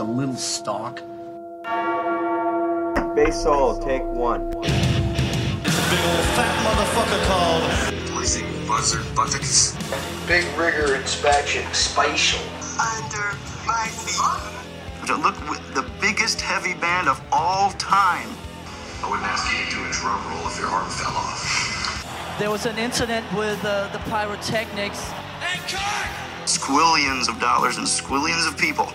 a little stock. Bass solo, take one. It's a Big old fat motherfucker called. What is it? Buzzard buttocks? Big rigger inspection, spatial. Under my feet. To look with the biggest heavy band of all time. I wouldn't ask you to do a drum roll if your arm fell off. There was an incident with uh, the pyrotechnics. Hey, cut! Squillions of dollars and squillions of people.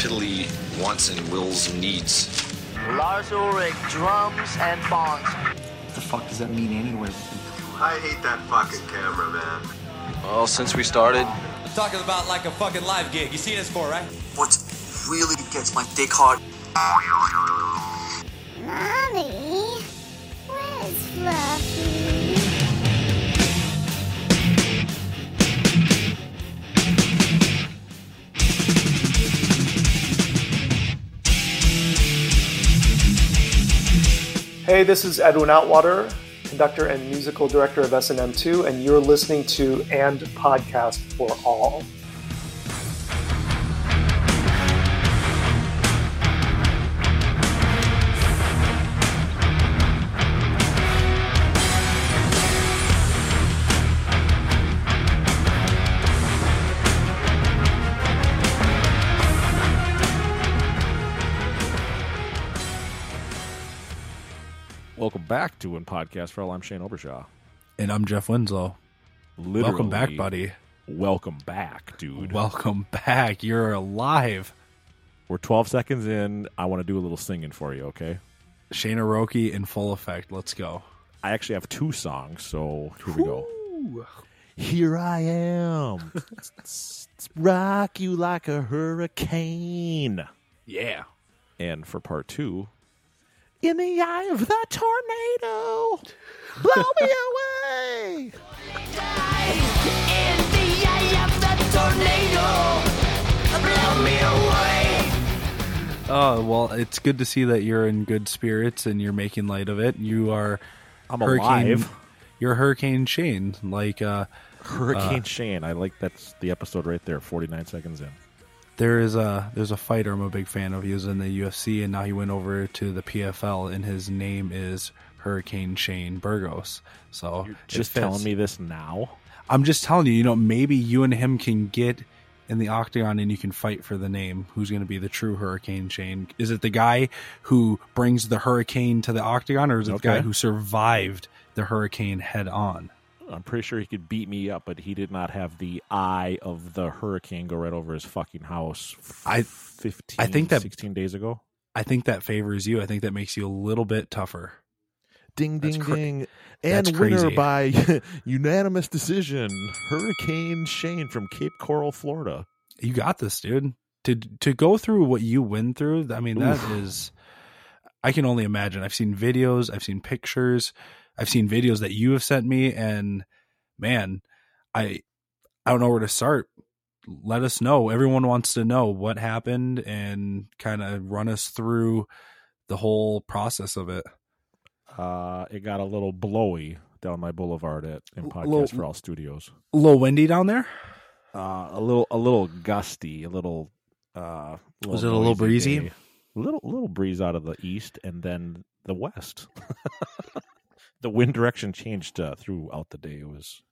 Piddly wants and wills and needs. Lars Ulrich, drums and bongs. What the fuck does that mean anyway? I hate that fucking camera, man. Well, since we started, I'm talking about like a fucking live gig. You see this for, right? What really gets my dick hard Mommy, where's Fluffy? Hey, this is Edwin Outwater, conductor and musical director of S&M2, and you're listening to And Podcast for All. Back to One Podcast for All. I'm Shane Obershaw. And I'm Jeff Winslow. Literally, Welcome back, buddy. Welcome back, dude. Welcome back. You're alive. We're 12 seconds in. I want to do a little singing for you, okay? Shane Aroki in full effect. Let's go. I actually have two songs, so here we go. Here I am. Rock you like a hurricane. Yeah. And for part two, in the eye of the tornado, blow me away. In the eye of the tornado Blow me away Oh, well, it's good to see that you're in good spirits and you're making light of it. You are I'm Hurricane alive. You're Hurricane Shane. Like uh Hurricane Uh, Shane. I like that's the episode right there, 49 seconds in. There is a there's a fighter I'm a big fan of. He was in the UFC and now he went over to the PFL and his name is Hurricane Shane Burgos. So You're just telling me this now? I'm just telling you, you know, maybe you and him can get in the octagon and you can fight for the name. Who's going to be the true Hurricane Shane? Is it the guy who brings the hurricane to the octagon, or is it the guy who survived the hurricane head on? I'm pretty sure he could beat me up, but he did not have the eye of the hurricane go right over his fucking house. f- I- 15, I think that- 16 days ago. I think that favors you. I think that makes you a little bit tougher. Ding, That's ding, cra- ding. that's And winner by unanimous decision, Hurricane Shane from Cape Coral, Florida. You got this, dude. To to go through what you went through, I mean, that Oof. is. I can only imagine. I've seen videos, I've seen pictures, I've seen videos that you have sent me, and man, I I don't know where to start. Let us know. Everyone wants to know what happened and kind of run us through the whole process of it. Uh, it got a little blowy down my boulevard at in Podcast Little- for All Studios. A little windy down there. Uh, a little, a little gusty, a little. Uh, Was it a little breezy? day. Little, little breeze out of the east and then the west. the wind direction changed uh, throughout the day. It was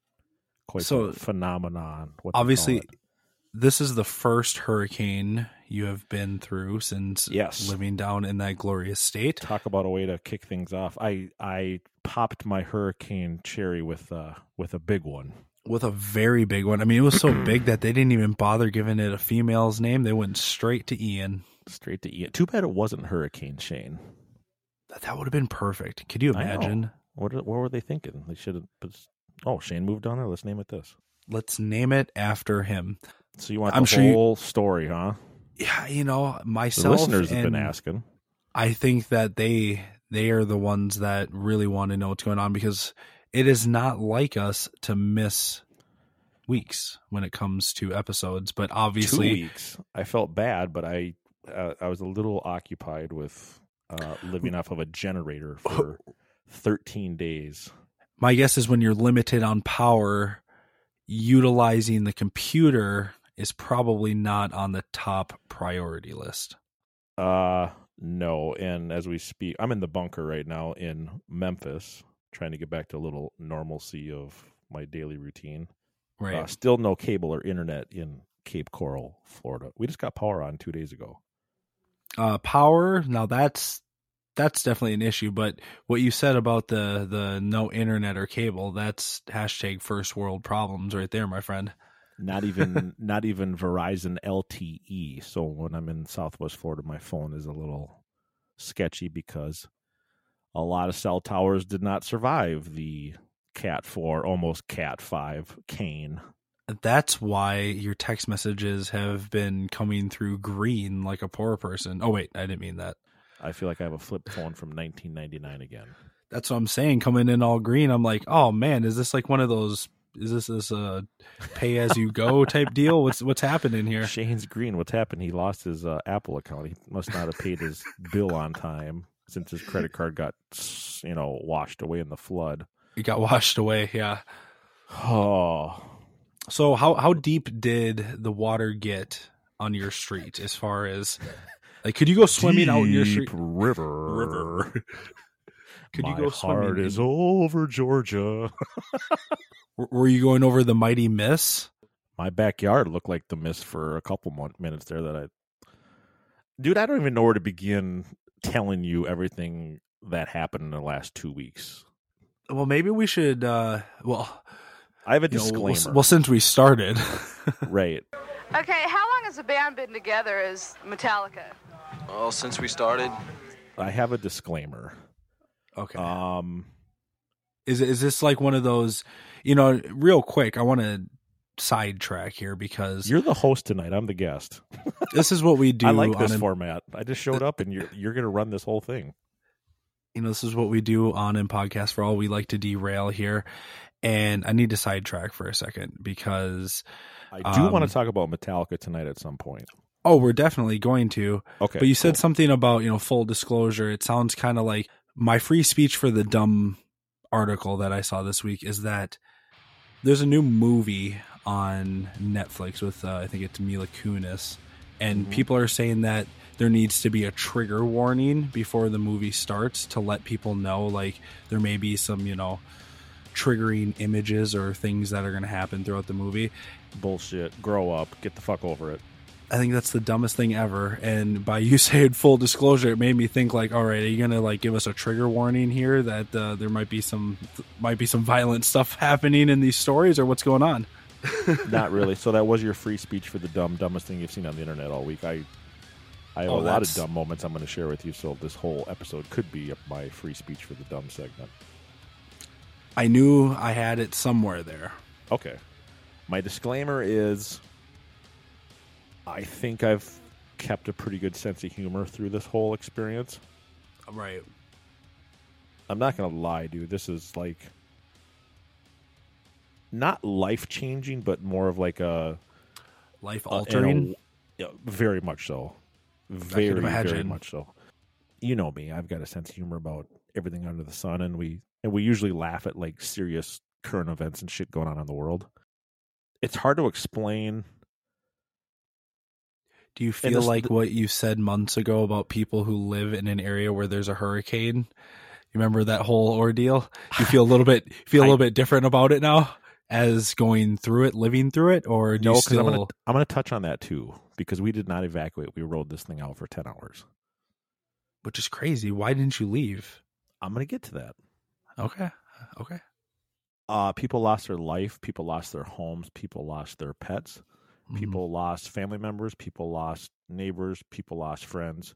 quite So, a phenomenon. What Obviously, this is the first hurricane you have been through since Yes. living down in that glorious state. talk about a way to kick things off. I I popped my hurricane cherry with uh with a big one. with a very big one. I mean, it was so big that they didn't even bother giving it a female's name. They went straight to Ian. Straight to Ian. Too bad it wasn't Hurricane Shane. That, that would have been perfect. Could you imagine? What what were they thinking? They should have. put- Oh, Shane moved on there. Let's name it this. Let's name it after him. So you want I'm the sure you- whole story, huh? Yeah, you know, The myself listeners have been asking. I think that they they are the ones that really want to know what's going on because it is not like us to miss weeks when it comes to episodes. But obviously, Two weeks. I felt bad, but I uh, I was a little occupied with uh, living off of a generator for thirteen days. my guess is when you're limited on power, utilizing the computer is probably not on the top priority list. Uh no, and as we speak, I'm in the bunker right now in Memphis, trying to get back to a little normalcy of my daily routine. Right. Uh, still no cable or internet in Cape Coral, Florida. We just got power on two days ago. Uh, power. Now that's that's definitely an issue. But what you said about the the no internet or cable, that's hashtag first world problems right there, my friend. Not even not even Verizon LTE. So when I'm in Southwest Florida, my phone is a little sketchy because a lot of cell towers did not survive the Cat 4, almost Cat 5 cane. That's why your text messages have been coming through green like a poor person. Oh wait, I didn't mean that. I feel like I have a flip phone from 1999 again. That's what I'm saying. Coming in all green, I'm like, oh man, is this like one of those? Is this this uh pay as you go type deal? What's what's happening here? Shane's green. What's happened? He lost his uh, Apple account. He must not have paid his bill on time since his credit card got you know washed away in the flood. It got washed away. Yeah. Oh. So how how deep did the water get on your street? As far as like, could you go swimming Deep out in your street? river? River. Could My you go swimming? heart is over Georgia. Were you going over the mighty miss? My backyard looked like the miss for a couple minutes there. That I, dude, I don't even know where to begin telling you everything that happened in the last two weeks. Well, maybe we should. uh Well, I have a you know, disclaimer. well, well, since we started, right. Okay, how long has the band been together as Metallica? Well, since we started, I have a disclaimer. Okay. Um, is is this like one of those? You know, real quick, I want to sidetrack here because you're the host tonight. I'm the guest. this is what we do. I like this an- format. I just showed up, and you're you're gonna run this whole thing. you know, this is what we do on in podcast for all. We like to derail here, and I need to sidetrack for a second because I do want um, to talk about Metallica tonight at some point. Oh, we're definitely going to. Okay, But you said cool. something about, you know, full disclosure. It sounds kind of like my free speech for the dumb article that I saw this week is that there's a new movie on Netflix with, uh, I think it's Mila Kunis. And Mhm. people are saying that there needs to be a trigger warning before the movie starts to let people know, like, there may be some, you know, triggering images or things that are going to happen throughout the movie. Bullshit. Grow up. Get the fuck over it. I think that's the dumbest thing ever. And by you saying full disclosure, it made me think like, all right, are you gonna like give us a trigger warning here that uh, there might be some might be some violent stuff happening in these stories, or what's going on? Not really. So that was your free speech for the dumb, dumbest thing you've seen on the internet all week. I, I have Oh, a lot of dumb moments I'm going to share with you. So this whole episode could be my free speech for the dumb segment. I knew I had it somewhere there. Okay. My disclaimer is I think I've kept a pretty good sense of humor through this whole experience. Right. I'm not going to lie, dude. This is like not life changing, but more of like a Life altering. yeah, very much so. Very, very much so. You know me. I've got a sense of humor about everything under the sun, and we and we usually laugh at like serious current events and shit going on in the world. It's hard to explain. Do you feel this- like what you said months ago about people who live in an area where there's a hurricane? You remember that whole ordeal? You feel a little bit feel a I- little bit different about it now as going through it, living through it, or do No, you because still? I'm gonna I'm gonna touch on that too because we did not evacuate. We rode this thing out for ten hours. Which is crazy. Why didn't you leave? I'm gonna get to that. Okay. Okay. Uh, people lost their life. People lost their homes. People lost their pets. Mm-hmm. People lost family members. People lost neighbors. People lost friends.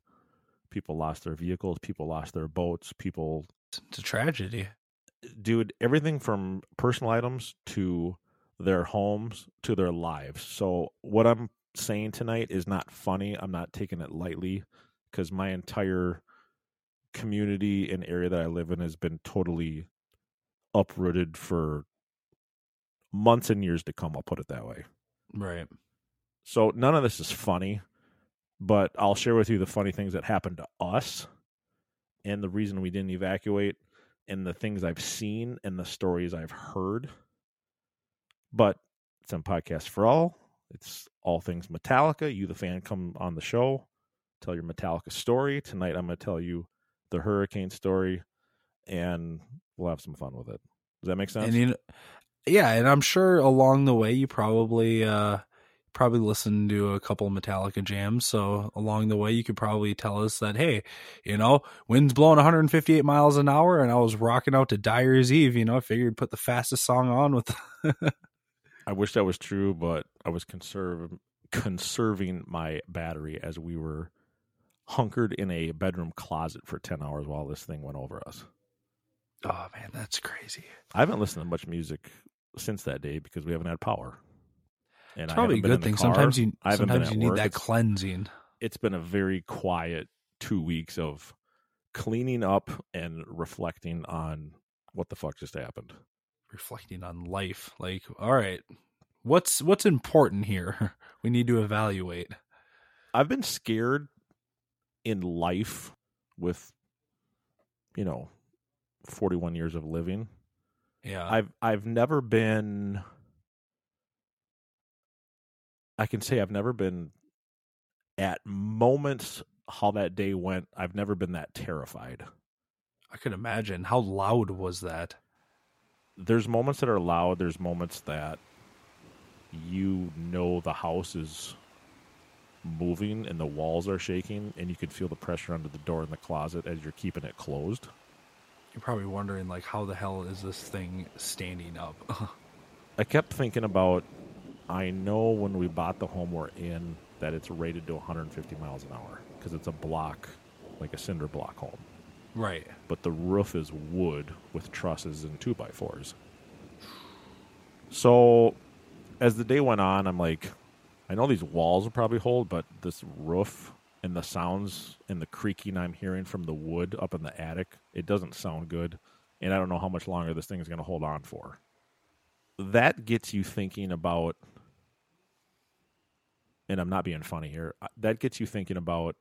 People lost their vehicles. People lost their boats. People, It's a tragedy. dude, everything from personal items to their homes to their lives. So, what I'm saying tonight is not funny. I'm not taking it lightly because my entire community and area that I live in has been totally uprooted for months and years to come. I'll put it that way. Right. So none of this is funny, but I'll share with you the funny things that happened to us and the reason we didn't evacuate and the things I've seen and the stories I've heard. But it's on podcast for all. It's all things Metallica. You, the fan, come on the show, tell your Metallica story. Tonight, I'm going to tell you the hurricane story, and we'll have some fun with it. Does that make sense? And you know, yeah, and I'm sure along the way you probably uh probably listened to a couple Metallica jams. So along the way you could probably tell us that hey, you know, wind's blowing 158 miles an hour, and I was rocking out to Dyer's Eve. You know, I figured put the fastest song on with. I wish that was true, but I was conserve conserving my battery as we were hunkered in a bedroom closet for 10 hours while this thing went over us. Oh man, that's crazy. I haven't listened to much music since that day because we haven't had power. And it's probably a good thing. Car. Sometimes you sometimes you need work. that it's, cleansing. It's been a very quiet two weeks of cleaning up and reflecting on what the fuck just happened. Reflecting on life. Like, all right, what's what's important here? We need to evaluate. I've been scared in life with you know 41 years of living. Yeah. I've I've never been I can say I've never been at moments how that day went, I've never been that terrified. I can imagine. How loud was that? There's moments that are loud, there's moments that you know the house is moving and the walls are shaking and you can feel the pressure under the door in the closet as you're keeping it closed. You're probably wondering like how the hell is this thing standing up? I kept thinking about I know when we bought the home we're in that it's rated to 150 miles an hour because it's a block like a cinder block home. Right. But the roof is wood with trusses and 2 by 4s. So as the day went on, I'm like I know these walls will probably hold, but this roof and the sounds and the creaking I'm hearing from the wood up in the attic, it doesn't sound good. And I don't know how much longer this thing is going to hold on for. That gets you thinking about, and I'm not being funny here, that gets you thinking about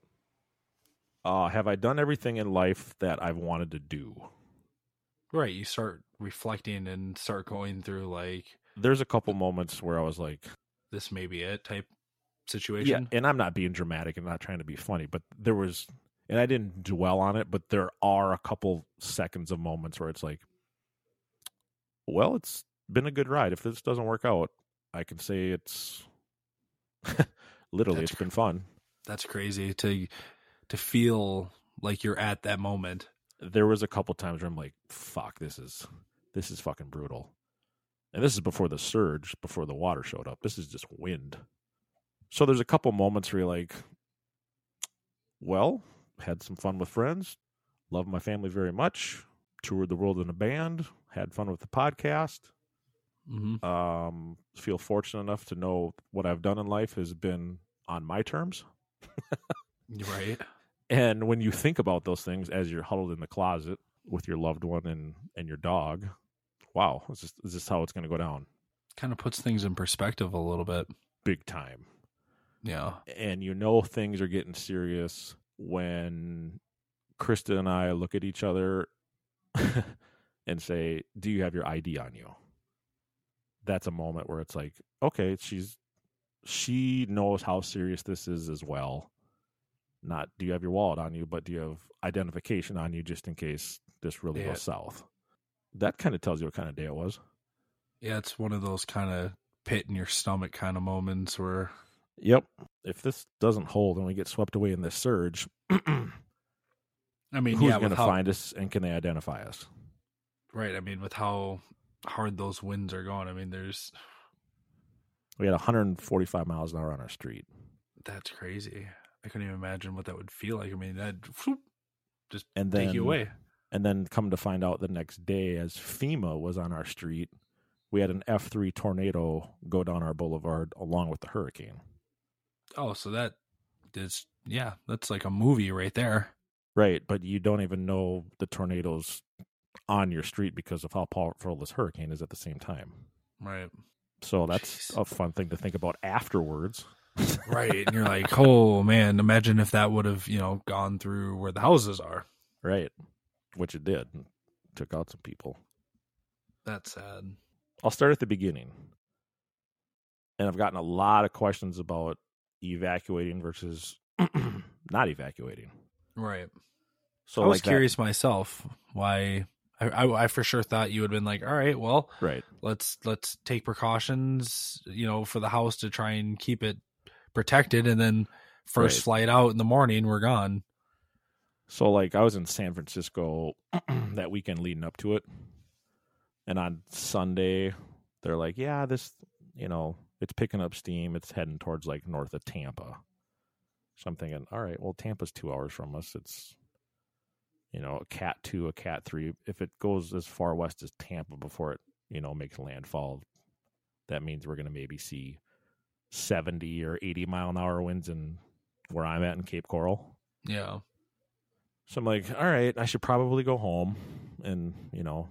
uh, have I done everything in life that I've wanted to do? Right. You start reflecting and start going through like. There's a couple moments where I was like, this may be it type situation. Yeah, and I'm not being dramatic and not trying to be funny, but there was, and I didn't dwell on it, but there are a couple seconds of moments where it's like, well, it's been a good ride. If this doesn't work out, I can say it's literally That's it's been fun. That's crazy to to feel like you're at that moment. There was a couple times where I'm like, fuck, this is this is fucking brutal. And this is before the surge, before the water showed up. This is just wind. So there's a couple moments where you're like, well, had some fun with friends, love my family very much, toured the world in a band, had fun with the podcast. Mm-hmm. Um, feel fortunate enough to know what I've done in life has been on my terms. right. And when you think about those things as you're huddled in the closet with your loved one and, and your dog, wow, is this, is this how it's going to go down? Kind of puts things in perspective a little bit. Big time. Yeah. And you know things are getting serious when Krista and I look at each other and say, Do you have your ID on you? That's a moment where it's like, okay, she's she knows how serious this is as well. Not do you have your wallet on you, but do you have identification on you just in case this really Yeah. goes south? That kind of tells you what kind of day it was. Yeah, it's one of those kind of pit in your stomach kind of moments where Yep. If this doesn't hold and we get swept away in this surge, I mean, who's yeah, going to how- find us and can they identify us? right, I mean with how hard those winds are going, I mean there's We had 145 miles an hour on our street. that's crazy. I couldn't even imagine what that would feel like. I mean, that just and then take you away. And then come to find out the next day, as FEMA was on our street, we had an F three tornado go down our boulevard along with the hurricane. Oh, so that is yeah, that's like a movie right there. Right, but you don't even know the tornadoes on your street because of how powerful this hurricane is at the same time. Right. So that's a fun thing to think about afterwards. right. And you're like, oh man, imagine if that would have, you know, gone through where the houses are. Right. Which it did. Took out some people. That's sad. I'll start at the beginning. and I've gotten a lot of questions about evacuating versus not evacuating. Right. So I was like that- curious myself why. I, I, I for sure thought you would have been like, all right, well, right. let's let's take precautions, you know, for the house to try and keep it protected, and then first Right. flight out in the morning, we're gone. So like I was in San Francisco that weekend leading up to it. And on Sunday they're like, "Yeah, this, you know, it's picking up steam. It's heading towards like north of Tampa." So I'm thinking, "All right, well Tampa's 2 hours from us. It's you know, a cat 2, a cat 3. If it goes as far west as Tampa before it, you know, makes landfall, that means we're going to maybe see 70 or 80 mile an hour winds in where I'm at in Cape Coral." Yeah. So I'm like, all right, I should probably go home and, you know,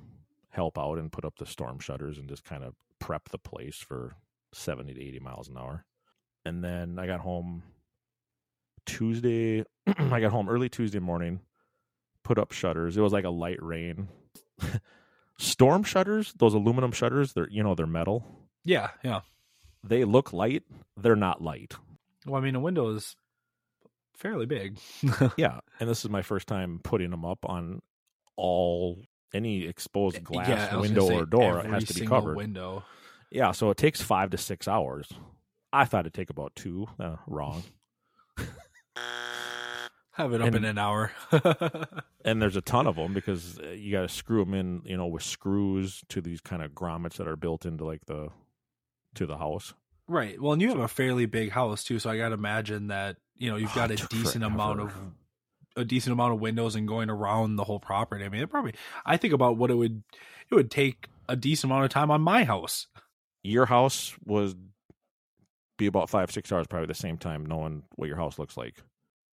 help out and put up the storm shutters and just kind of prep the place for 70 to 80 miles an hour. And then I got home Tuesday. I got home early Tuesday morning, put up shutters. It was like a light rain. storm shutters, those aluminum shutters, they're, you know, they're metal. Yeah, yeah. They look light. They're not light. Well, I mean, a window is fairly big. yeah, and this is my first time putting them up on all any exposed eh, glass Yeah, window or door. It has to be covered. Window. Yeah, so it takes five to six hours. I thought it'd take about two. Uh, wrong. Have it up And- in an hour. And there's a ton of them because uh, you got to screw them in, you know, with screws to these kind of grommets that are built into like the to the house. right. Well, and you have a fairly big house too, so I got to imagine that you know you've got Oh, a decent amount of a decent amount of windows and going around the whole property. I mean, it probably. I think about what it would it would take a decent amount of time on my house. Your house was be about five six hours probably the same time knowing what your house looks like.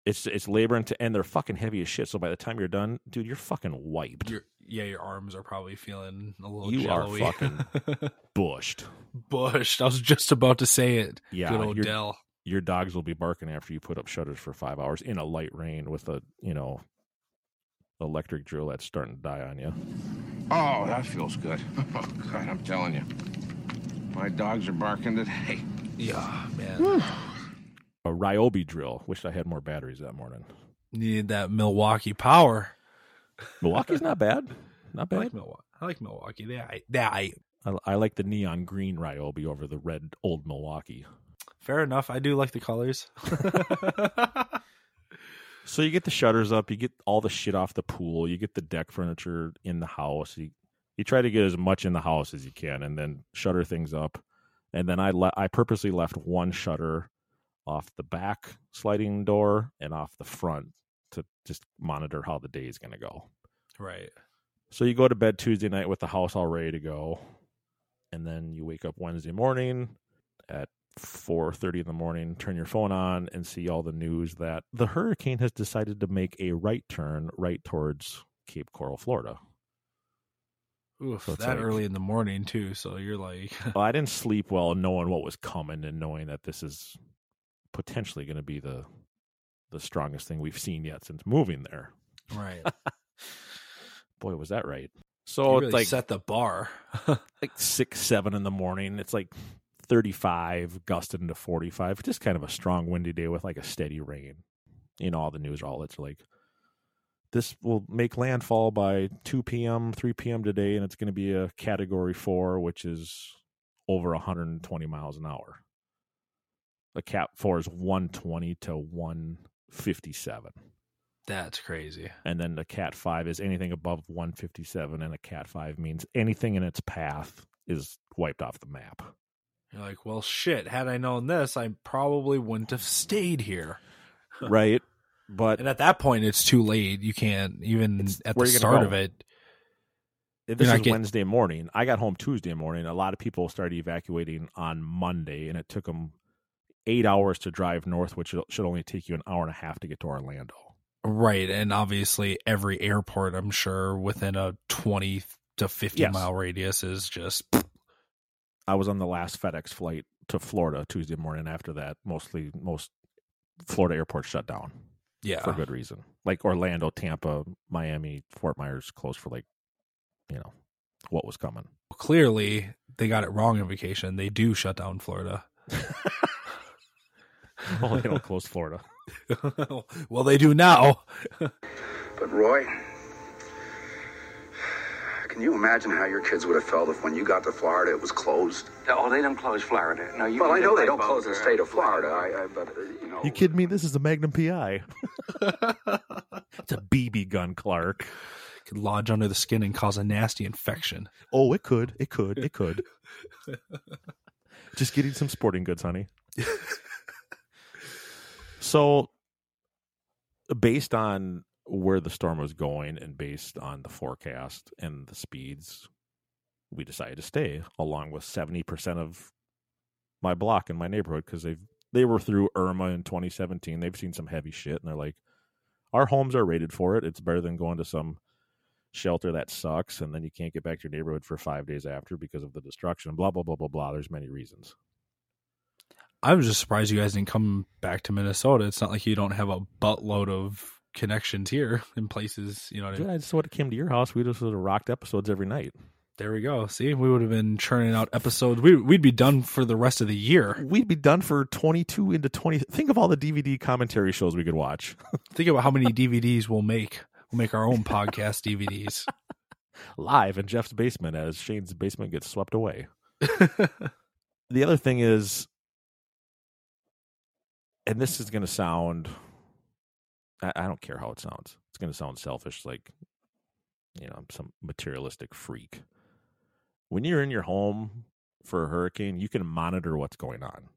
It's it's labor and and they're fucking heavy as shit. So by the time you're done, dude, you're fucking wiped. Your yeah, your arms are probably feeling a little. You are jello-y. fucking bushed. bushed. I was just about to say it. Yeah, Good old you're- Dell. Your dogs will be barking after you put up shutters for five hours in a light rain with a you know electric drill that's starting to die on you. Oh, that feels good. Oh, God, I'm telling you. My dogs are barking today. Yeah, man. A Ryobi drill. Wish I had more batteries that morning. Needed that Milwaukee power. Milwaukee's not bad. Not I bad. like Milwaukee. I like Milwaukee. They, I, they, I, I, I like the neon green Ryobi over the red old Milwaukee. fair enough. I do like the colors. So you get the shutters up, you get all the shit off the pool, you get the deck furniture in the house. You you try to get as much in the house as you can, and then shutter things up. And then I le- I purposely left one shutter off the back sliding door and off the front to just monitor how the day is going to go. right. So you go to bed Tuesday night with the house all ready to go, and then you wake up Wednesday morning at four thirty in the morning. Turn your phone on and see all the news that the hurricane has decided to make a right turn right towards Cape Coral, Florida. Oof, So that like- early in the morning too. So you're like, Well, I didn't sleep well knowing what was coming and knowing that this is potentially going to be the the strongest thing we've seen yet since moving there. right. Boy, was that right. So really it's like set the bar. like six, seven in the morning. It's like 35, gusted into 45. Just kind of a strong, windy day with like a steady rain. You know, all the news outlets are like, this will make landfall by 2 p.m., 3 p.m. today, and it's going to be a category four, which is over 120 miles an hour. The Cat 4 is 120 to 157. That's crazy. And then the Cat 5 is anything above 157, and a Cat 5 means anything in its path is wiped off the map. You're like, well, shit. Had I known this, I probably wouldn't have stayed here. right? But And at that point, it's too late. You can't even at the start of it. this is not get- Wednesday morning. I got home Tuesday morning. A lot of people started evacuating on Monday, and it took them eight hours to drive north, which should only take you an hour and a half to get to Orlando. Right. And obviously, every airport, I'm sure, within a 20 to 50 Yes. mile radius is just. I was on the last FedEx flight to Florida Tuesday morning. After that, mostly most Florida airports shut down Yeah. for good reason. Like Orlando, Tampa, Miami, Fort Myers closed for like, you know, what was coming. Clearly, they got it wrong in vacation. They do shut down Florida. well, they don't close Florida. well, they do now. But Roy, can you imagine how your kids would have felt if when you got to Florida it was closed? Oh, they don't close Florida. No, you. well, I know they don't close the state of Florida. I, I but uh, you know. You kidding me? This is a Magnum PI. it's a BB gun, Clark. Could lodge under the skin and cause a nasty infection. Oh, it could. It could. It could. Just getting some sporting goods, honey. so, based on where the storm was going and based on the forecast and the speeds, we decided to stay along with 70% of my block in my neighborhood because they they were through Irma in 2017. They've seen some heavy shit and they're like, our homes are rated for it. It's better than going to some shelter that sucks and then you can't get back to your neighborhood for five days after because of the destruction. Blah blah blah blah blah. There's many reasons. I was just surprised you guys didn't come back to Minnesota. It's not like you don't have a buttload of connections here in places. You know what I mean? Yeah, I just would have came to your house. We just would have rocked episodes every night. There we go. See, we would have been churning out episodes. We, we'd be done for the rest of the year. We'd be done for 22 into 20. Think of all the DVD commentary shows we could watch. Think about how many DVDs we'll make. We'll make our own podcast DVDs. Live in Jeff's basement as Shane's basement gets swept away. the other thing is, and this is going to sound, I, I don't care how it sounds. It's going to sound selfish, like, you know, I'm some materialistic freak. When you're in your home for a hurricane, you can monitor what's going on.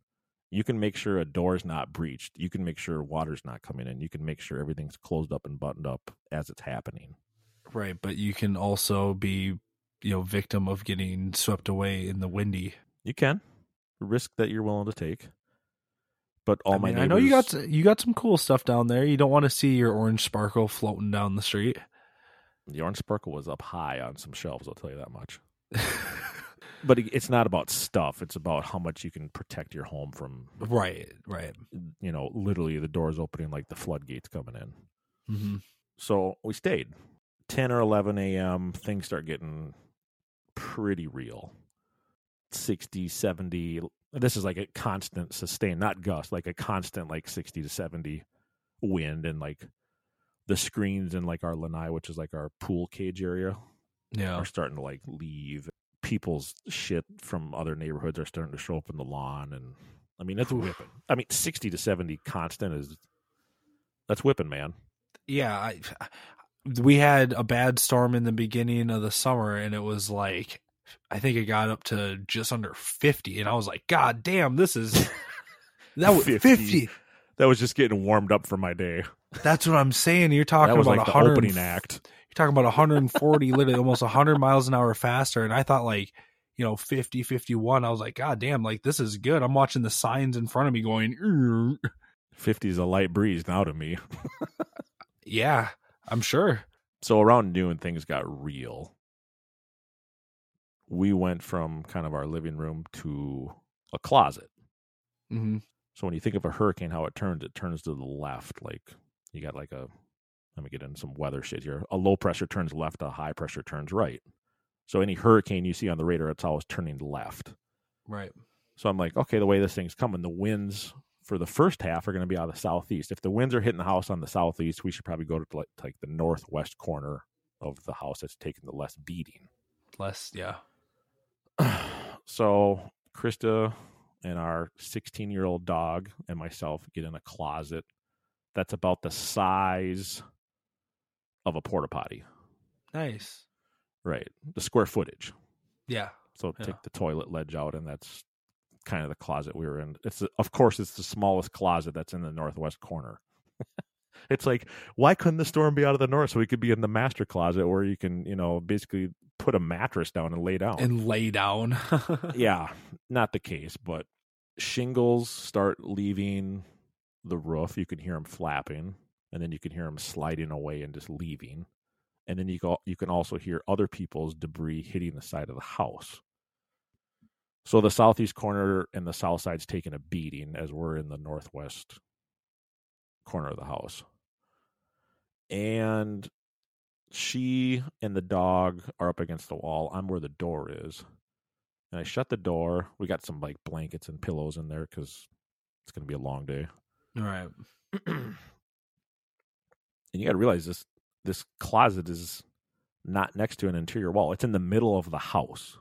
You can make sure a door's not breached. You can make sure water's not coming in. You can make sure everything's closed up and buttoned up as it's happening. Right, but you can also be, you know, victim of getting swept away in the windy. You can risk that you're willing to take. But all I, my mean, neighbors, I know you got you got some cool stuff down there. You don't want to see your orange sparkle floating down the street. the orange sparkle was up high on some shelves. I'll tell you that much. but it's not about stuff. It's about how much you can protect your home from. Right, right. You know, literally the doors opening like the floodgates coming in. Mm-hmm. So we stayed. 10 or 11 a.m., things start getting pretty real. 60, 70. This is like a constant sustain, not gust, like a constant like 60 to 70 wind and like the screens in like our lanai, which is like our pool cage area, Yeah. are starting to like leave. People's shit from other neighborhoods are starting to show up in the lawn. And I mean, that's whipping. I mean, 60 to 70 constant is that's whipping, man. Yeah, I, we had a bad storm in the beginning of the summer, and it was like I think it got up to just under fifty, and I was like, God damn, this is that was 50. fifty. That was just getting warmed up for my day. That's what I'm saying. You're talking That was about like the 100 opening act. You're talking about 140, literally almost 100 miles an hour faster, and I thought like you know 50, 51. I was like, God damn, like this is good. I'm watching the signs in front of me going, "Urgh." 50 is a light breeze now to me. yeah, I'm sure. So around noon, things got real. We went from kind of our living room to a closet. Mm-hmm. So when you think of a hurricane, how it turns, it turns to the left. Like you got like a, let me get in some weather shit here. A low pressure turns left, a high pressure turns right. So any hurricane you see on the radar, it's always turning left. Right. So I'm like, okay, the way this thing's coming, the winds for the first half are going to be out of the southeast. If the winds are hitting the house on the southeast, we should probably go to like, like the northwest corner of the house that's taking the less beating. Less, yeah. So Krista and our 16 year old dog and myself get in a closet that's about the size of a porta potty. Nice. Right. The square footage. Yeah. So Yeah. take the toilet ledge out, and that's kind of the closet we were in. It's of course it's the smallest closet that's in the northwest corner. it's like why couldn't the storm be out of the north so we could be in the master closet where you can you know basically put a mattress down and lay down And lay down. yeah, not the case, but shingles start leaving the roof. You can hear them flapping, and then you can hear them sliding away and just leaving. And then you go, you can also hear other people's debris hitting the side of the house. So the southeast corner and the south side's taking a beating as we're in the northwest corner of the house. And she and the dog are up against the wall. I'm where the door is. And I shut the door. We got some like blankets and pillows in there because it's going to be a long day. All right. and you got to realize this this closet is not next to an interior wall. It's in the middle of the house.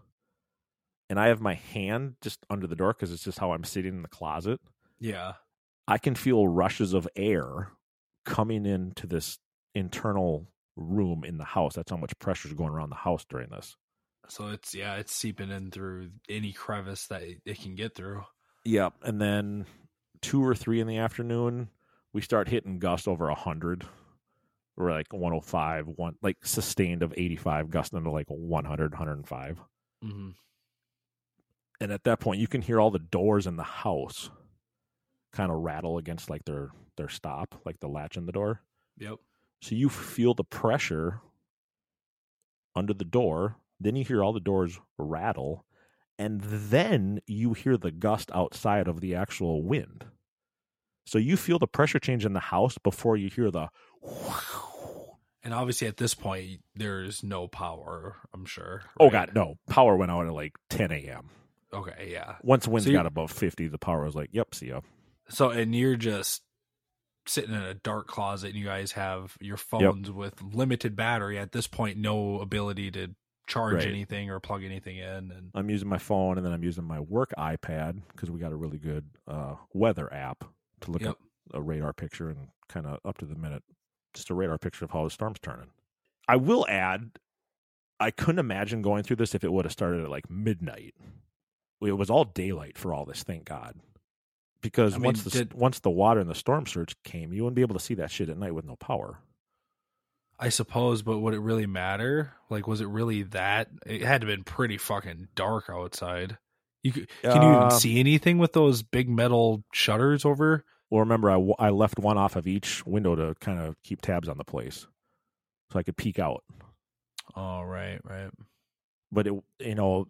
And I have my hand just under the door because it's just how I'm sitting in the closet. Yeah. I can feel rushes of air coming into this internal room in the house. That's how much pressure is going around the house during this. So it's yeah, it's seeping in through any crevice that it, can get through. Yep. And then two or three in the afternoon, we start hitting gusts over a hundred. We're like 105, one like sustained of 85, gusting to like 100, 105. Mm-hmm. And at that point, you can hear all the doors in the house kind of rattle against like their their stop, like the latch in the door. Yep. So you feel the pressure under the door. Then you hear all the doors rattle, and then you hear the gust outside of the actual wind. So you feel the pressure change in the house before you hear the. And obviously, at this point, there's no power. I'm sure. Oh? God, no! Power went out at like 10 a.m. Okay, yeah. Once winds So got above 50, the power was like, "Yep, see ya." So, and you're just sitting in a dark closet, and you guys have your phones with limited battery. At this point, no ability to charge Right. anything or plug anything in. And I'm using my phone and then I'm using my work iPad because we got a really good uh, weather app to look Yep. at a radar picture and kind of up to the minute, just a radar picture of how the storm's turning. I will add, I couldn't imagine going through this if it would have started at like midnight. It was all daylight for all this, thank God. Because I mean, once the did- once the water and the storm surge came, you wouldn't be able to see that shit at night with no power. I suppose, but would it really matter? Like, was it really that? It had to have been pretty fucking dark outside. You could, can you Uh, even see anything with those big metal shutters over? Well, remember, I, I left one off of each window to kind of keep tabs on the place, so I could peek out. Oh, right, right. But it, you know,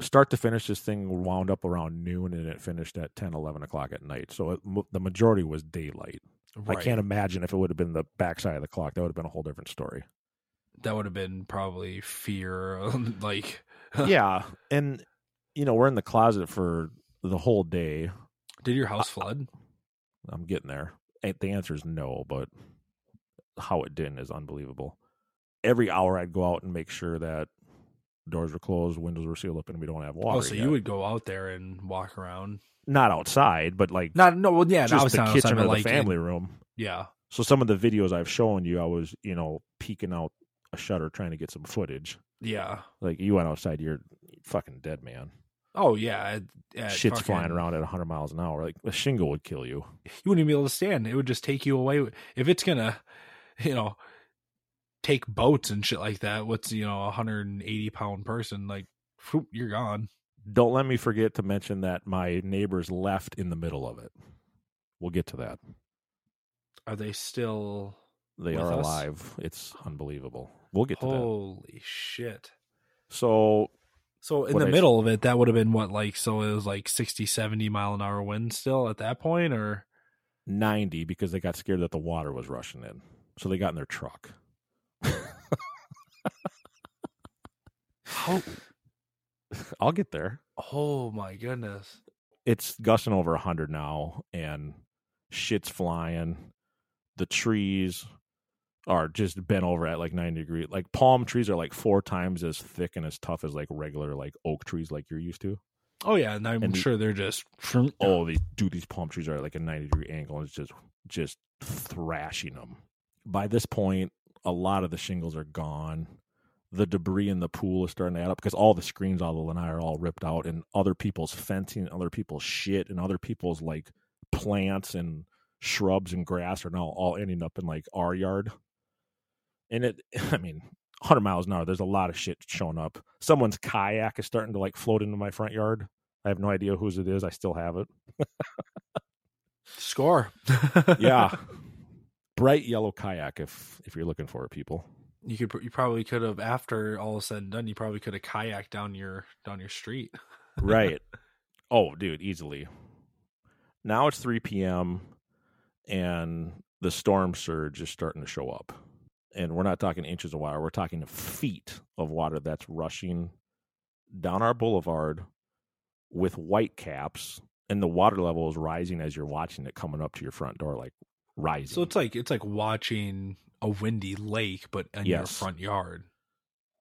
start to finish, this thing wound up around noon, and it finished at 10, 11 o'clock at night. So it, the majority was daylight. I can't imagine if it would have been the backside of the clock. That would have been a whole different story. That would have been probably fear, like yeah, and you know, we're in the closet for the whole day. Did your house flood? I'm getting there. The answer is no, but how it didn't is unbelievable. Every hour, I'd go out and make sure that doors were closed, windows were sealed up, and we don't have water. Oh, so yet. you would go out there and walk around? not outside, but like Not no, well, yeah, just the kitchen outside, or but the like family in- room. Yeah, So some of the videos I've shown you, I was you know peeking out a shutter trying to get some footage. yeah. Like you went outside, you're fucking dead, man. Oh yeah, at, at Shit's fucking- flying around at 100 miles an hour. Like a shingle would kill you. You wouldn't even be able to stand. It would just take you away. If it's gonna, you know, take boats and shit like that. What's you know a hundred and eighty pound person like? whoop, you're gone. Don't let me forget to mention that my neighbors left in the middle of it. We'll get to that. Are they still? They are us? alive. It's unbelievable. We'll get to that. Holy shit! So, So in what the I- middle of it, that would have been what like so it was like 60, 70 mile an hour wind still at that point, or 90 because they got scared that the water was rushing in. So they got in their truck. How? I'll get there. Oh my goodness! It's gushing over 100 now and shit's flying. The trees are just bent over at like 90 degrees. Like palm trees are like four times as thick and as tough as like regular like oak trees like you're used to. Oh yeah, and I'm And sure they're just Oh, these dude, these palm trees are at like a 90 degree angle and it's just just thrashing them. By this point, a lot of the shingles are gone. The debris in the pool is starting to add up because all the screens, all the lanai are all ripped out, and other people's fencing, other people's shit, and other people's like plants and shrubs and grass are now all ending up in like our yard. And it, I mean, 100 miles an hour, there's a lot of shit showing up. Someone's kayak is starting to like float into my front yard. I have no idea whose it is. I still have it. score. yeah. Bright yellow kayak if if you're looking for it, people. You could you probably could have after all is said and done, you probably could have kayaked down your down your street. Right. oh, dude, easily. Now it's 3 p.m. and the storm surge is starting to show up. And we're not talking inches of water, we're talking feet of water that's rushing down our boulevard with white caps, and the water level is rising as you're watching it coming up to your front door, like rising. So it's like it's like watching a windy lake, but in your front yard.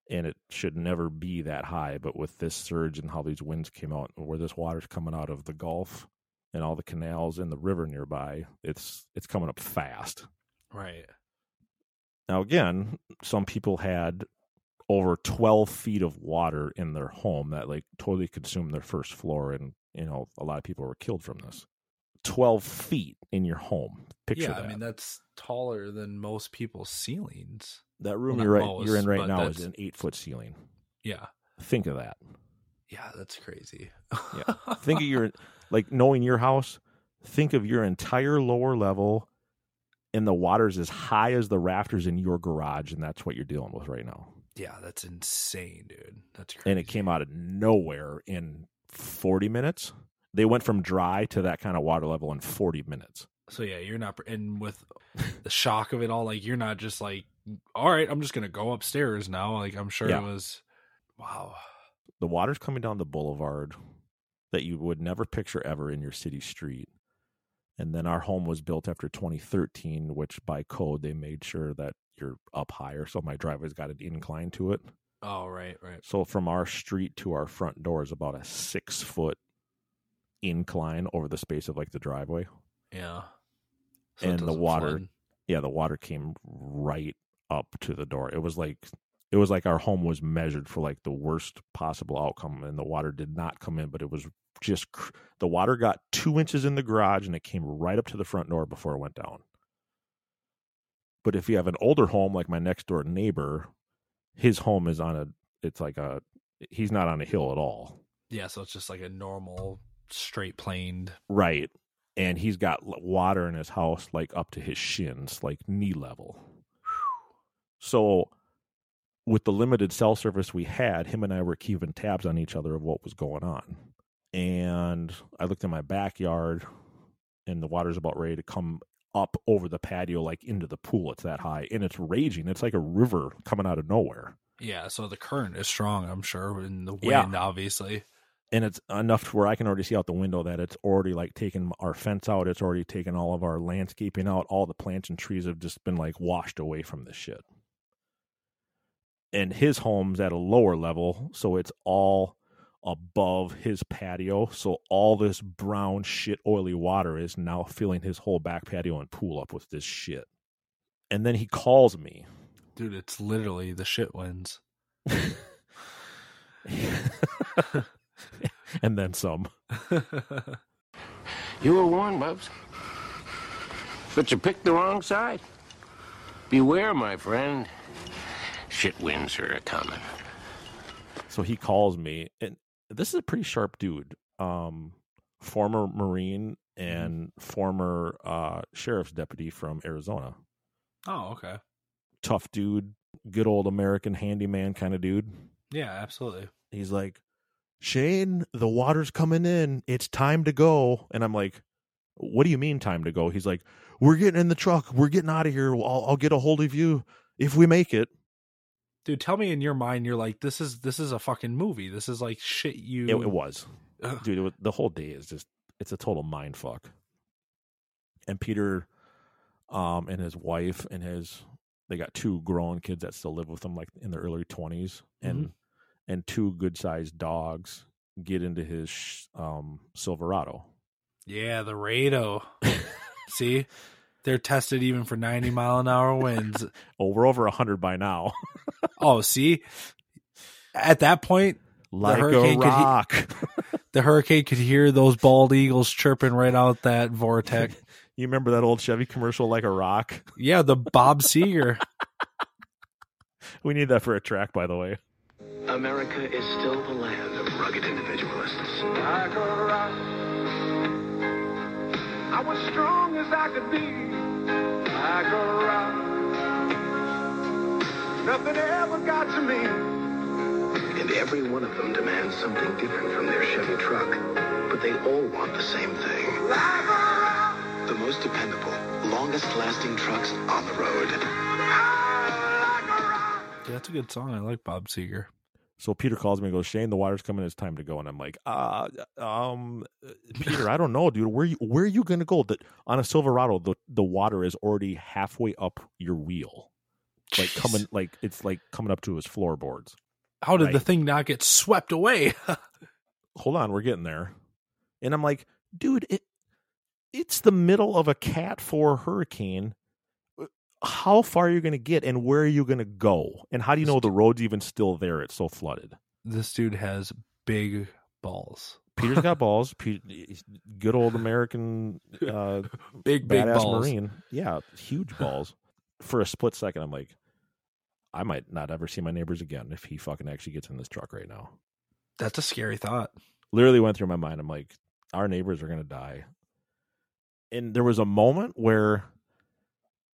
and it should never be that high. But with this surge and how these winds came out, where this water's coming out of the Gulf and all the canals and the river nearby, it's it's coming up fast. Right. Now again, some people had over twelve feet of water in their home that like totally consumed their first floor, and you know a lot of people were killed from this. Twelve feet in your home. Picture yeah, that. I mean that's taller than most people's ceilings. that room well, you're right you're in right now is an eight foot ceiling. Yeah. Think of that. Yeah, that's crazy. Yeah. think of your like knowing your house. Think of your entire lower level, and the water's as high as the rafters in your garage, and that's what you're dealing with right now. Yeah, that's insane, dude. That's crazy. And it came out of nowhere in 40 minutes. They went from dry to that kind of water level in 40 minutes. So yeah, you're not and with the shock of it all, like you're not just like, all right, I'm just gonna go upstairs now. Like I'm sure Yeah. it was wow. The water's coming down the boulevard that you would never picture ever in your city street. And then our home was built after 2013, which by code they made sure that you're up higher. So my driveway's got an incline to it. Oh right, right. So from our street to our front door is about a six foot incline over the space of like the driveway. Yeah. So and the water, flood. yeah, the water came right up to the door. It was like it was like our home was measured for like the worst possible outcome, and the water did not come in, but it was just cr- the water got two inches in the garage and it came right up to the front door before it went down. But if you have an older home like my next door neighbor, his home is on a it's like a he's not on a hill at all. Yeah, so it's just like a normal straight planed Right. And he's got water in his house like up to his shins, like knee level. So with the limited cell service we had, him and I were keeping tabs on each other of what was going on. And I looked in my backyard and the water's about ready to come up over the patio like into the pool. It's that high and it's raging. It's like a river coming out of nowhere. Yeah, so the current is strong, I'm sure, and the wind Yeah. obviously. And it's enough to where I can already see out the window that it's already like taken our fence out. It's already taken all of our landscaping out. All the plants and trees have just been like washed away from this shit. And his home's at a lower level, so it's all above his patio. So all this brown shit, oily water is now filling his whole back patio and pool up with this shit. And then he calls me. Dude, it's literally the shit winds. and then some. You were warned, Bubs. But you picked the wrong side. Beware, my friend. Shit winds are a coming. So he calls me, and this is a pretty sharp dude. Um, former Marine and former uh, sheriff's deputy from Arizona. Oh, okay. Tough dude, good old American handyman kind of dude. Yeah, absolutely. He's like, Shane, the water's coming in. It's time to go. And I'm like, What do you mean time to go? He's like, We're getting in the truck. We're getting out of here. I'll, I'll get a hold of you if we make it. Dude, tell me in your mind you're like this is this is a fucking movie. This is like shit you It, it was, Ugh. dude. Was, the whole day is just it's a total mind fuck. And Peter, um, and his wife and his they got two grown kids that still live with them, like in their early 20s and and two good sized dogs get into his um Silverado. Yeah, the Rado. See? They're tested even for 90 mile an hour winds. Oh, we're over hundred by now. Oh, see? At that point, like a hurricane could he- rock. the hurricane could hear those bald eagles chirping right out that vortex. you remember that old Chevy commercial, like a rock? Yeah, the Bob Seger. We need that for a track, by the way. America is still the land of rugged individualists. Like a rock. I was strong as I could be. Like a rock. Nothing ever got to me. And every one of them demands something different from their Chevy truck. But they all want the same thing. The most dependable, longest lasting trucks on the road. Yeah, that's a good song. I like Bob Seger. So Peter calls me and goes, Shane, the water's coming. It's time to go. And I'm like, uh, um, Peter, I don't know, dude. Where you where are you gonna go? That on a Silverado, the the water is already halfway up your wheel, like Jeez. coming, like it's like coming up to his floorboards. How did Right. the thing not get swept away? Hold on, we're getting there. And I'm like, dude, it it's the middle of a Cat Four hurricane. How far are you going to get, and where are you going to go? And how do you know the road's even still there? It's so flooded. this dude has big balls. Peter's got balls. Good old American uh, Big, big badass balls. Marine. Yeah, huge balls. For a split second, I'm like, I might not ever see my neighbors again if he fucking actually gets in this truck right now. That's a scary thought. Literally went through my mind. I'm like, our neighbors are gonna die. And there was a moment where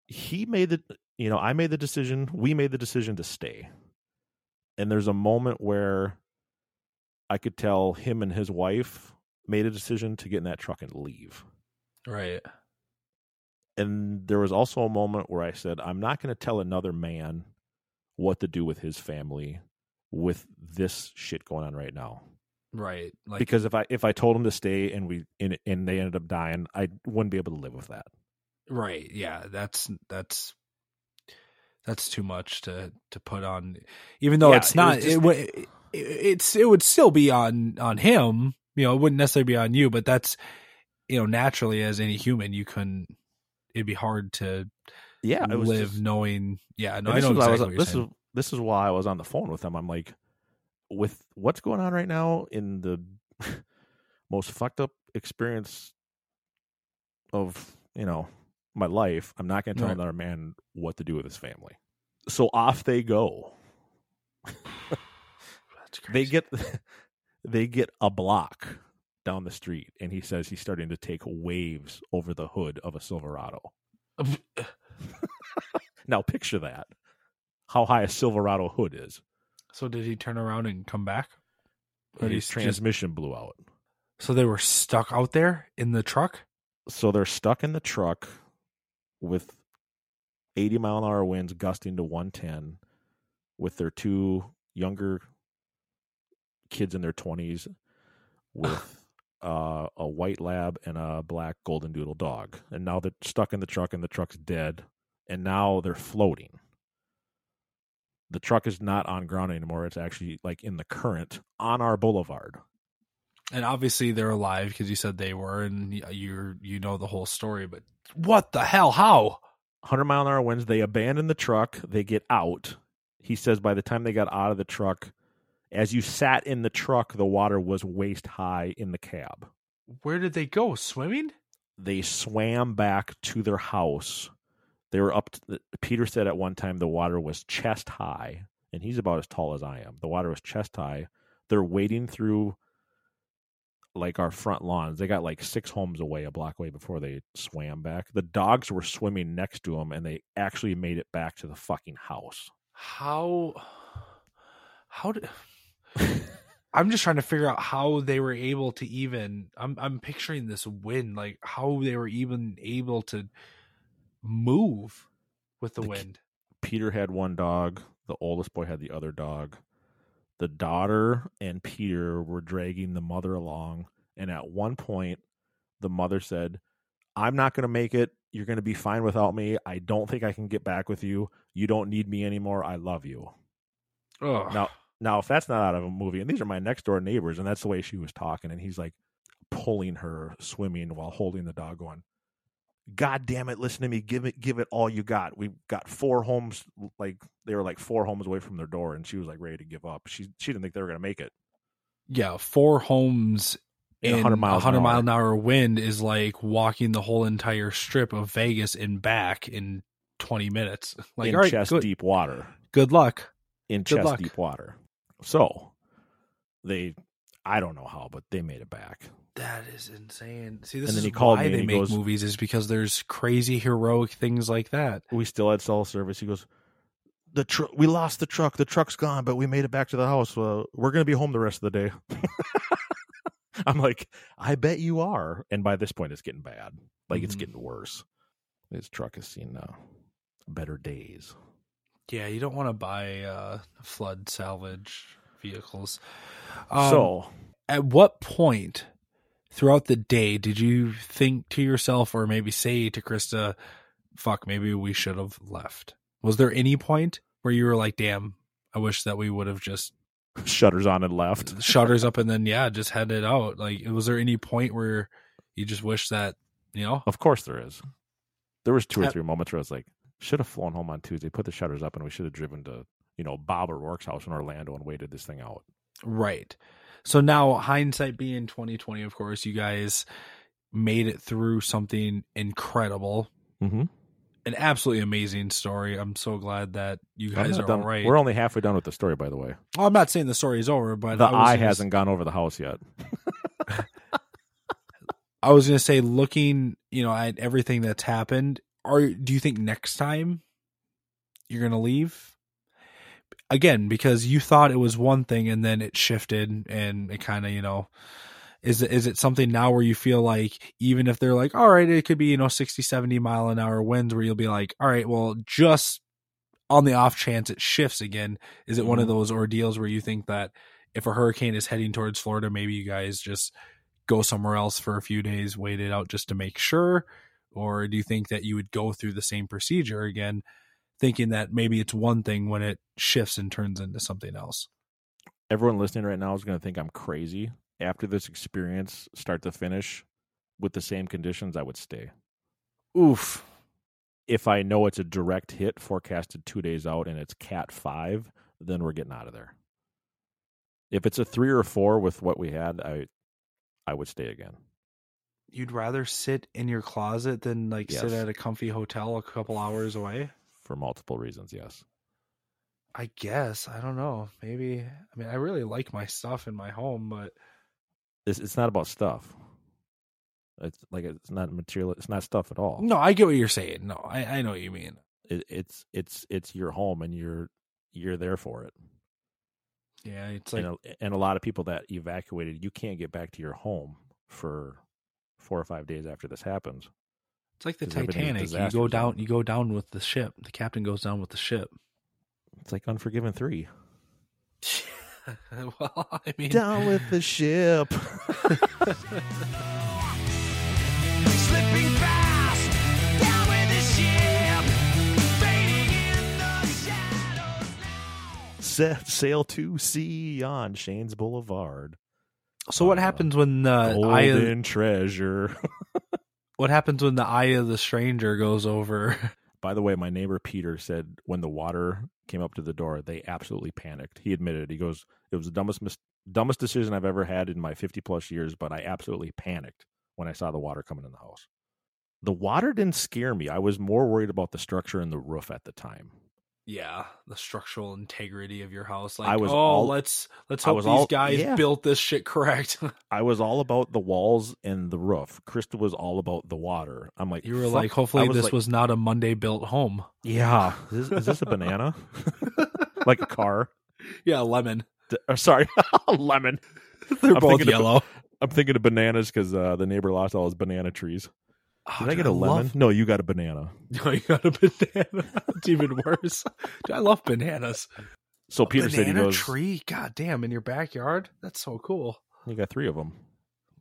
he made the, you know, I made the decision. We made the decision to stay. And there's a moment where I could tell him and his wife made a decision to get in that truck and leave. Right. and there was also a moment where I said, I'm not going to tell another man what to do with his family with this shit going on right now. Right. Like because if I if I told him to stay and we and, and they ended up dying, I wouldn't be able to live with that. Right. Yeah, that's that's that's too much to to put on even though Yeah, it's not it, just- wa- it, it's it would still be on on him, you know, it wouldn't necessarily be on you, but that's you know, naturally as any human you couldn't it'd be hard to Yeah, it was live just- knowing yeah, no, I know why I exactly was- this saying. is this is why I was on the phone with him. I'm like, with what's going on right now in the most fucked up experience of you know my life, I'm not going to tell Right. another man what to do with his family. So off they go. They get they get a block down the street, and he says he's starting to take waves over the hood of a Silverado. now picture that. How high a Silverado hood is. So did he turn around and come back? Or His he's just- transmission blew out. so they were stuck out there in the truck? So they're stuck in the truck with 80 mile an hour winds gusting to 110 with their two younger kids in their 20s with uh, a white lab and a black golden doodle dog. And now they're stuck in the truck and the truck's dead. And now they're floating. The truck is not on ground anymore. It's actually like in the current on our boulevard. And obviously they're alive because you said they were, and you you know the whole story. But what the hell? How? 100 mile an hour winds. They abandon the truck. They get out. He says by the time they got out of the truck, as you sat in the truck, the water was waist high in the cab. Where did they go? Swimming? They swam back to their house. They were up. To, Peter said at one time the water was chest high, and he's about as tall as I am. The water was chest high. They're wading through like our front lawns. They got like six homes away, a block away before they swam back. The dogs were swimming next to them, and they actually made it back to the fucking house. How? How did? I'm just trying to figure out how they were able to even. I'm I'm picturing this wind, like how they were even able to move with the, The wind. Peter had one dog. The oldest boy had the other dog. The daughter and Peter were dragging the mother along. And at one point, the mother said, I'm not going to make it. You're going to be fine without me. I don't think I can get back with you. You don't need me anymore. I love you. Oh, Now, now, if that's not out of a movie, and these are my next door neighbors, and that's the way she was talking, and he's like pulling her swimming while holding the dog, going, "God damn it, listen to me, give it, give it all you got." We've got four homes, like they were like four homes away from their door, and she was like ready to give up. She she didn't think they were going to make it. yeah, four homes In in 100 miles an 100 mile an hour wind is like walking the whole entire strip of Vegas and back in 20 minutes. Like, in right, chest good, deep water. good luck. In Good chest luck. deep water. So they, I don't know how, but they made it back. That is insane. See, this And then is he called why me they he make goes- movies is because there's crazy heroic things like that. we still had cell service. He goes, the truck, we lost the truck. The truck's gone, but we made it back to the house. Uh, we're going to be home the rest of the day. I'm like, I bet you are. And by this point, it's getting bad. Like it's Mhm. getting worse. His truck has seen uh, better days. Yeah, you don't want to buy uh, flood salvage vehicles. Um, so, at what point throughout the day did you think to yourself, or maybe say to Krista, "Fuck, maybe we should have left"? Was there any point where you were like, "Damn, I wish that we would have just shutters on and left, shutters up, and then yeah, just headed out"? Like, was there any point where you just wish that you know? Of course, there is. There was two or three moments where I was like, should have flown home on Tuesday, put the shutters up, and we should have driven to you know Bob or Rourke's house in Orlando and waited this thing out. Right. So now hindsight being 2020, of course, you guys made it through something incredible. Mm-hmm. An absolutely amazing story. I'm so glad that you guys are done- all right. We're only halfway done with the story, by the way. Well, I'm not saying the story is over, but the I eye hasn't gone over the house yet. I was going to say, looking, you know, at everything that's happened, are do you think next time you're going to leave? Again, because you thought it was one thing and then it shifted and it kind of, you know, is it, is it something now where you feel like even if they're like, all right, it could be, you know, 60, 70 mile an hour winds where you'll be like, all right, well, just on the off chance it shifts again, is it one of Mhm. those ordeals where you think that if a hurricane is heading towards Florida, maybe you guys just go somewhere else for a few days, wait it out just to make sure? Or do you think that you would go through the same procedure again, thinking that maybe it's one thing when it shifts and turns into something else? Everyone listening right now is going to think I'm crazy. After this experience, start to finish, with the same conditions, I would stay. Oof. If I know it's a direct hit forecasted two days out and it's Cat five, then we're getting out of there. If it's a three or four with what we had, I I would stay again. You'd rather sit in your closet than like sit at a comfy hotel a couple hours away? For multiple reasons, yes. I guess. I don't know. Maybe. I mean, I really like my stuff in my home, but It's it's not about stuff. It's like it's not material. It's not stuff at all. no, I get what you're saying. No, I, I know what you mean. It, it's it's it's your home and you're you're there for it. Yeah, it's like and, a, and a lot of people that evacuated, you can't get back to your home for four or five days after this happens. It's like the Titanic. You go down. You go down with the ship. The captain goes down with the ship. It's like Unforgiven three. well, I mean, Down with the ship. Slipping fast down with the ship, fading in the shadows. Set sail to sea on Shane's Boulevard. So what happens when the eye of, Golden treasure. what happens when the eye of the stranger goes over? By the way, my neighbor Peter said when the water came up to the door, they absolutely panicked. He admitted, he goes, "It was the dumbest mis- dumbest decision I've ever had in my 50 plus years, but I absolutely panicked when I saw the water coming in the house." The water didn't scare me. I was more worried about the structure and the roof at the time. Yeah, the structural integrity of your house. Like, I was oh, all- let's let's hope was these all- guys yeah. built this shit correct. I was all about the walls and the roof. Krista was all about the water. I'm like, you were fuck. like, hopefully this like, was not a Monday built home. Yeah, is this, is this a banana? like a car? Yeah, lemon. D- or sorry, lemon. They're I'm both thinking of- yellow. I'm thinking of bananas because uh, the neighbor lost all his banana trees. Oh, Did I get a lemon? love- No, you got a banana. No, you got a banana. it's even worse. Dude, I love bananas. So Peter said he banana goes, tree. God damn, in your backyard. That's so cool. "You got three of them."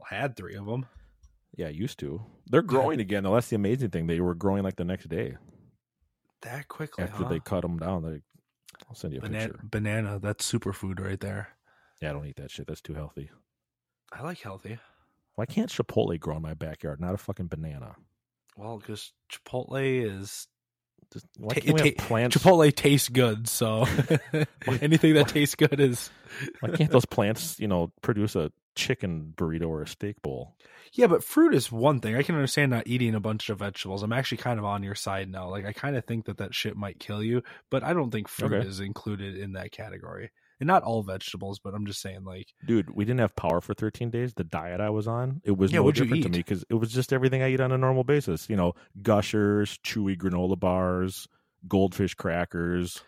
I had three of them. Yeah, I used to. They're growing again. though. That's the amazing thing. They were growing like the next day That quickly, after huh? they cut them down. They, I'll send you a banana, picture. banana. That's superfood right there. Yeah, I don't eat that shit. That's too healthy. I like healthy. Why can't Chipotle grow in my backyard? Not a fucking banana. Well, because Chipotle is Just, why can't we it have plants? Chipotle tastes good, so anything that tastes good is. Why can't those plants, you know, produce a chicken burrito or a steak bowl? Yeah, but fruit is one thing. I can understand not eating a bunch of vegetables. I'm actually kind of on your side now. Like I kind of think that that shit might kill you, but I don't think fruit Okay. is included in that category. And not all vegetables, but I'm just saying like Dude, we didn't have power for 13 days. The diet I was on, it was Yeah, no different to me because it was just everything I eat on a normal basis. You know, gushers, chewy granola bars, goldfish crackers.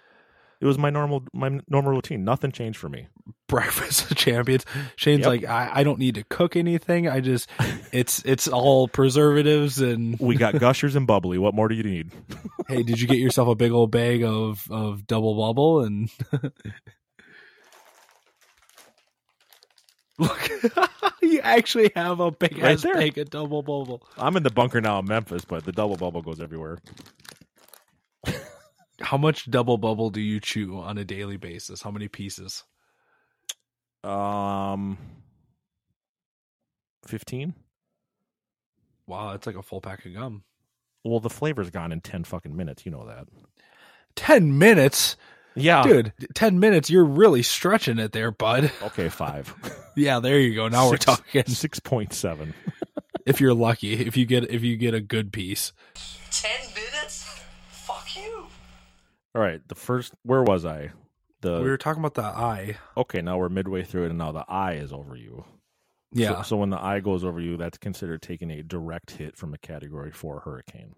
It was my normal my normal routine. Nothing changed for me. breakfast of champions. Shane's Yep. like, I, I don't need to cook anything. I just it's it's all preservatives and We got gushers and bubbly. What more do you need? hey, did you get yourself a big old bag of of Dubble Bubble and Look, you actually have a big Right ass there. of Dubble Bubble. I'm in the bunker now in Memphis, but the Dubble Bubble goes everywhere. How much Dubble Bubble do you chew on a daily basis? How many pieces? Um, fifteen. Wow, that's like a full pack of gum. Well, the flavor's gone in ten fucking minutes. You know that. 10 minutes? Yeah, Dude, 10 minutes, you're really stretching it there, bud. Okay, five. Yeah, there you go. Now we're talking. Six point seven. If you're lucky, if you get if you get a good piece. Ten minutes? Fuck you. All right. The first. Where was I? The we were talking about the eye. okay. Now we're midway through it, and now the eye is over you. Yeah. So, so when the eye goes over you, that's considered taking a direct hit from a Category Four hurricane.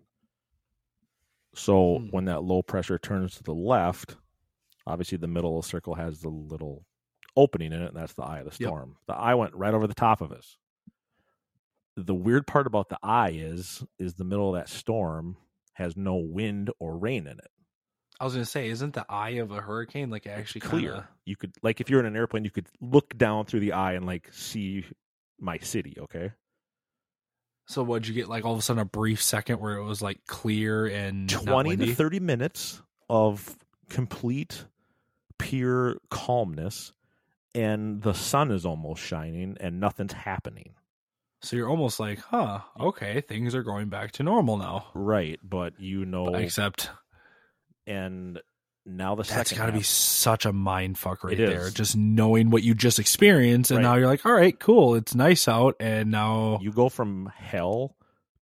So Hmm. when that low pressure turns to the left, obviously the middle circle has the little opening in it, and that's the eye of the Yep. storm. The eye went right over the top of us. The weird part about the eye is, is the middle of that storm has no wind or rain in it. I was gonna say, isn't the eye of a hurricane like actually Clear. kinda- You could like if you're in an airplane, you could look down through the eye and like see my city. Okay. So what'd you get? Like all of a sudden, a brief second where it was like clear and not 20 windy? to 30 minutes of complete pure calmness and the sun is almost shining and nothing's happening So you're almost like, huh? Okay, things are going back to normal now. right but you know Except and now the that's got to be such a mind fuck right there. Just knowing what you just experienced, and Right. now you're like, all right, cool, it's nice out, and now you go from hell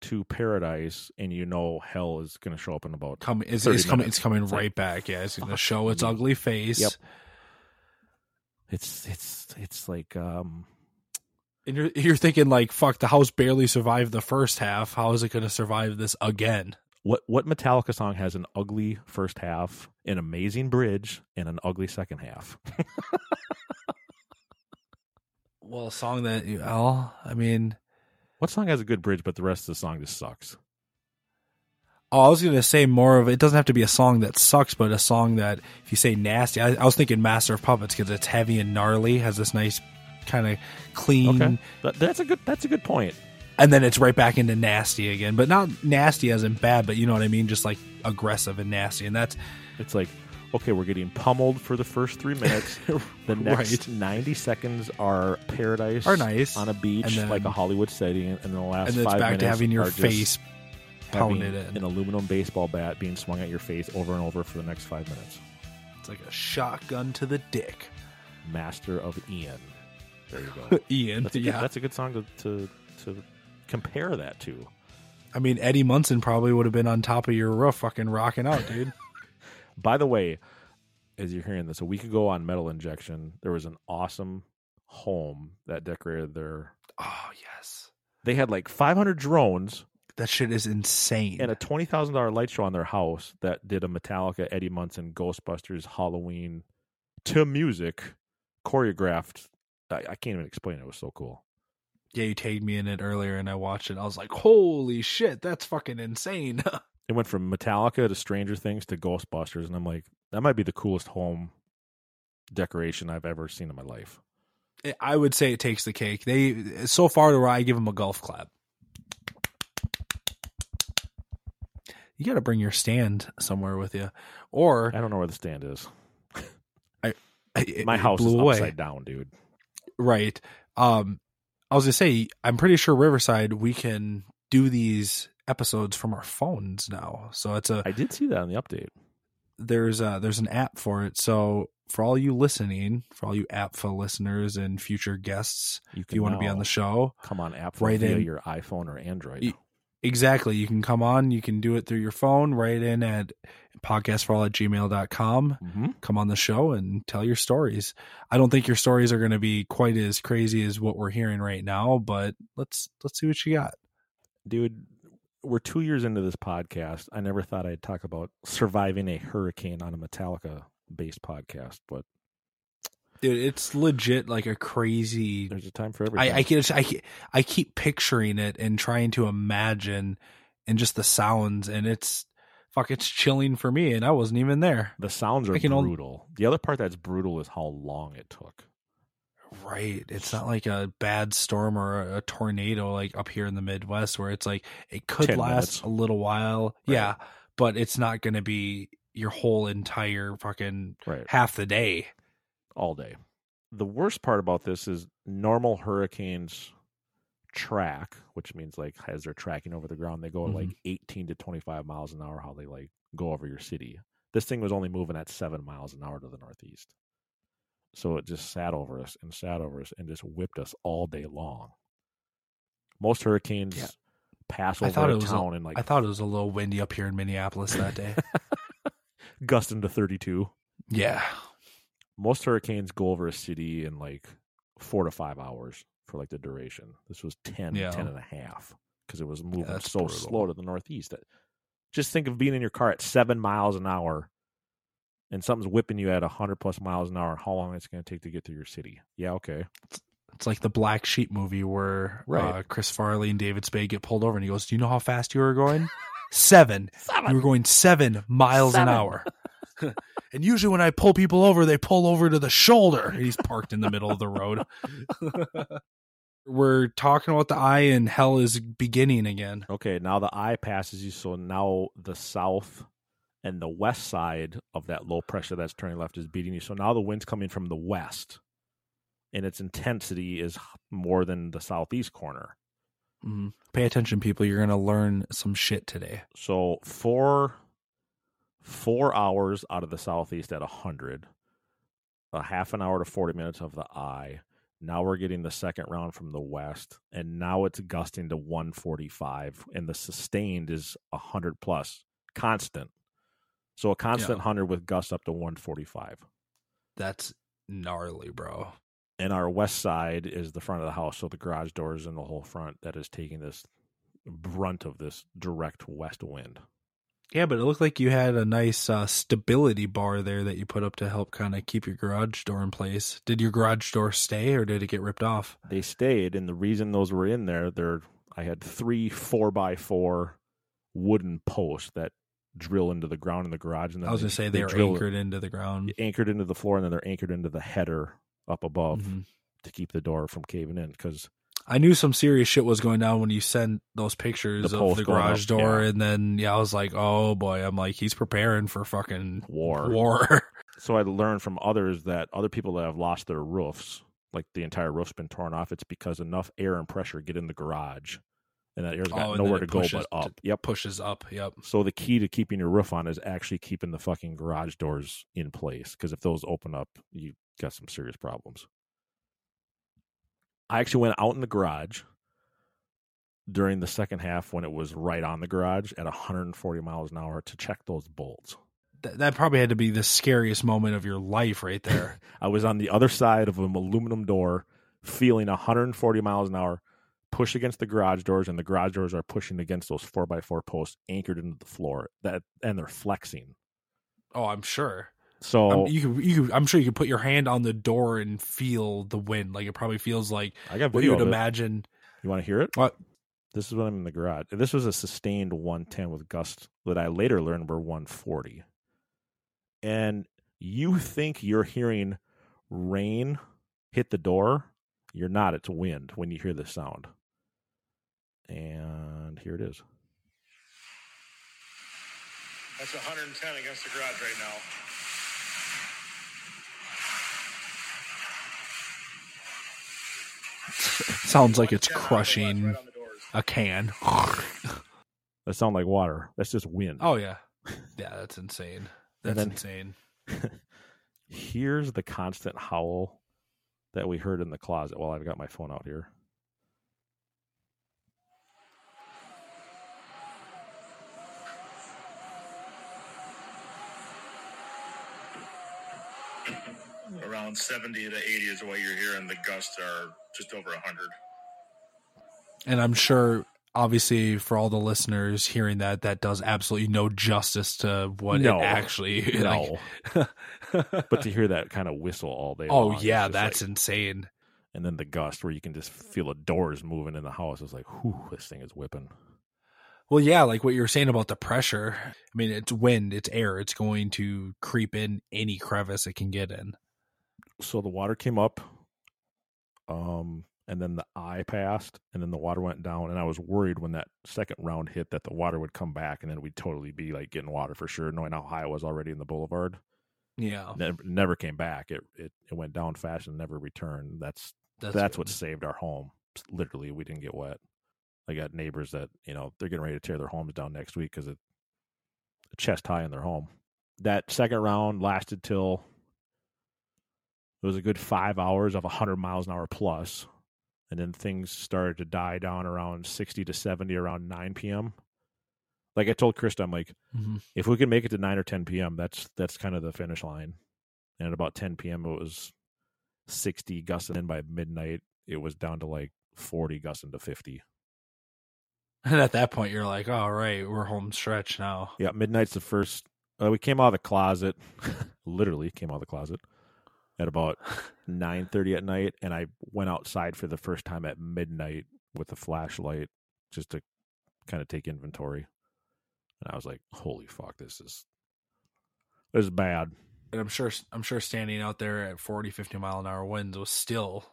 to paradise and you know hell is going to show up in about coming it's, it's coming it's coming right like, back. Yeah, it's gonna show its me. ugly face. Yep. it's it's it's like um And you're you're thinking like, fuck, the house barely survived the first half. How is it going to survive this again? what what Metallica song has an ugly first half, an amazing bridge, and an ugly second half? Well, a song that you, well, I mean, what song has a good bridge, but the rest of the song just sucks? oh, I was going to say more of it doesn't have to be a song that sucks, but a song that if you say nasty, I, I was thinking Master of Puppets because it's heavy and gnarly, has this nice kind of clean, Okay, that, that's a good that's a good point. and then it's right back into nasty again, but not nasty as in bad, but you know what I mean, just like aggressive and nasty, and that's It's like okay, we're getting pummeled for the first three minutes. The next Right. ninety seconds are paradise, Are nice. on a beach, And then- like a Hollywood setting, and then the last and then it's five back minutes to having your face pounded in. an aluminum baseball bat being swung at your face over and over for the next five minutes. It's like a shotgun to the dick. Master of Ian. There you go. Ian, That's a good, yeah. that's a good song to, to to compare that to. I mean, Eddie Munson probably would have been on top of your roof, fucking rocking out, dude. By the way, as you're hearing this, a week ago on Metal Injection, there was an awesome home that decorated their. oh yes, They had like 500 drones that shit is insane. and a twenty thousand dollar light show on their house that did a Metallica, Eddie Munson, Ghostbusters, Halloween to music choreographed. I, I can't even explain it. It was so cool. yeah, you tagged me in it earlier, and I watched it. I was like, holy shit, that's fucking insane. It went from Metallica to Stranger Things to Ghostbusters, and I'm like, that might be the coolest home decoration I've ever seen in my life. I would say it takes the cake. They so far to where I give them a golf clap. You got to bring your stand somewhere with you, or I don't know where the stand is. I, My house is away. upside down, dude. Right. Um, I was gonna say, I'm pretty sure Riverside we can do these episodes from our phones now. So it's a I did see that in the update. there's a there's an app for it. So for all you listening, for all you AppFa listeners and future guests, You if you want to be on the show, Come on, app Right via in- your iPhone or Android. Y- exactly, you can come on, you can do it through your phone, right in at podcastforall at gmail.com. mm-hmm. Come on the show and tell your stories. I don't think your stories are going to be quite as crazy as what we're hearing right now, but let's let's see what you got. Dude, we're two years into this podcast. I never thought I'd talk about surviving a hurricane on a Metallica based podcast, but dude it's legit like a crazy there's a time for everything. I, I can I, I keep picturing it and trying to imagine and just the sounds and it's fuck it's chilling for me and I wasn't even there. the sounds are can only- brutal. the other part that's brutal is how long it took. Right. It's not like a bad storm or a, tornado like up here in the Midwest where it's like it could last minutes. a little while. Right. Yeah. But it's not going to be your whole entire fucking Right. half the day. all day. The worst part about this is normal hurricanes track, which means like as they're tracking over the ground, they go at mm-hmm. like 18 to 25 miles an hour how they like go over your city. This thing was only moving at 7 miles an hour to the northeast. So it just sat over us and sat over us and just whipped us all day long. Most hurricanes Yeah. pass I over thought a it was town a, in like I thought it was a little windy up here in Minneapolis that day. gusting to 32. yeah. most hurricanes go over a city in like four to five hours for like the duration. This was 10, Yeah. 10 and a half because it was moving that's so brutal. slow to the northeast. Just think of being in your car at seven miles an hour and something's whipping you at 100 plus miles an hour. How long it's going to take to get through your city? Yeah, okay. It's like the Black Sheep movie where Right. uh, Chris Farley and David Spade get pulled over and he goes, Do you know how fast you were going? seven. You were going seven miles an hour. and usually when I pull people over, they pull over to the shoulder. He's parked in the middle of the road. We're talking about the eye and hell is beginning again. Okay, now the eye passes you. So now the south and the west side of that low pressure that's turning left is beating you. So now the wind's coming from the west and its intensity is more than the southeast corner. Mhm. Pay attention, people. You're going to learn some shit today. So four four hours out of the southeast at hundred, a half an hour to forty minutes of the eye. Now we're getting the second round from the west, and now it's gusting to one forty five, and the sustained is hundred plus constant. So a constant Yeah. hundred with gusts up to one forty five. That's gnarly, bro. And our west side is the front of the house, so the garage doors and the whole front that is taking this brunt of this direct west wind. Yeah, but it looked like you had a nice uh, stability bar there that you put up to help kind of keep your garage door in place. Did your garage door stay or did it get ripped off? they stayed and the reason those were in there they're i had three four by four wooden posts that drill into the ground in the garage and then I was going to say they, are drill- anchored into the ground. anchored into the floor and then they're anchored into the header up above Mhm. to keep the door from caving in because I knew some serious shit was going down when you sent those pictures The of the garage up, door, yeah. and then yeah, I was like, oh boy, I'm like, he's preparing for fucking war war. so i learned from others that other people that have lost their roofs like the entire roof's been torn off it's because enough air and pressure get in the garage and that air's got Oh, nowhere to go pushes- but up yep Pushes up. Yep. So the key to keeping your roof on is actually keeping the fucking garage doors in place because if those open up, you got some serious problems. I actually went out in the garage during the second half when it was right on the garage at 140 miles an hour to check those bolts. Th- that probably had to be the scariest moment of your life right there. I was on the other side of an aluminum door, feeling 140 miles an hour push against the garage doors, and the garage doors are pushing against those four by four posts anchored into the floor. That and they're flexing. oh, I'm sure. So Um, you could, you could, I'm sure you could put your hand on the door and feel the wind. Like it probably feels like I got what you would imagine. You want to hear it? What? This is when I'm in the garage. This was a sustained 110 with gusts that I later learned were 140. And you think you're hearing rain hit the door. You're not. It's wind when you hear the sound. And here it is. That's 110 against the garage right now. Sounds like it's crushing a can. That sound like water. That's just wind. Oh yeah, yeah, that's insane. That's then- insane. Here's the constant howl that we heard in the closet while I've got my phone out here. Around 70 to 80 is what you're hearing. The gusts are just over 100. And I'm sure, obviously, for all the listeners hearing that, that does absolutely no justice to what No. it actually. No. like- but to hear that kind of whistle all day oh long, it's yeah, that's like- insane. and then the gust where you can just feel the doors moving in the house. It's like, whew, this thing is whipping. Well, yeah, like what you were saying about the pressure. I mean, it's wind, it's air. It's going to creep in any crevice it can get in. So the water came up Um, and then the eye passed, and then the water went down, and I was worried when that second round hit that the water would come back, and then we'd totally be like getting water for sure, knowing how high it was already in the boulevard. Yeah. Never, never came back. It, it it went down fast and never returned. That's That's that's, what saved our home. Literally, we didn't get wet. I got neighbors that you know they're getting ready to tear their homes down next week because it chest high in their home. That second round lasted till it was a good five hours of 100 miles an hour plus, and then things started to die down around 60 to 70 around 9 p.m. Like I told Krista, I'm like, Mhm. if we can make it to 9 or 10 p.m., that's that's kind of the finish line. And at about 10 p.m., it was 60 gusting, and by midnight, it was down to like 40 gusting to 50. And at that point, you're like, all right, we're home stretch now. Yeah, midnight's the first. Uh, we came out of the closet, literally came out of the closet at about nine thirty at night, and I went outside for the first time at midnight with a flashlight just to kind of take inventory. And I was like, "Holy fuck, this is this is bad." And I'm sure, I'm sure standing out there at 40, 50 mile an hour winds was still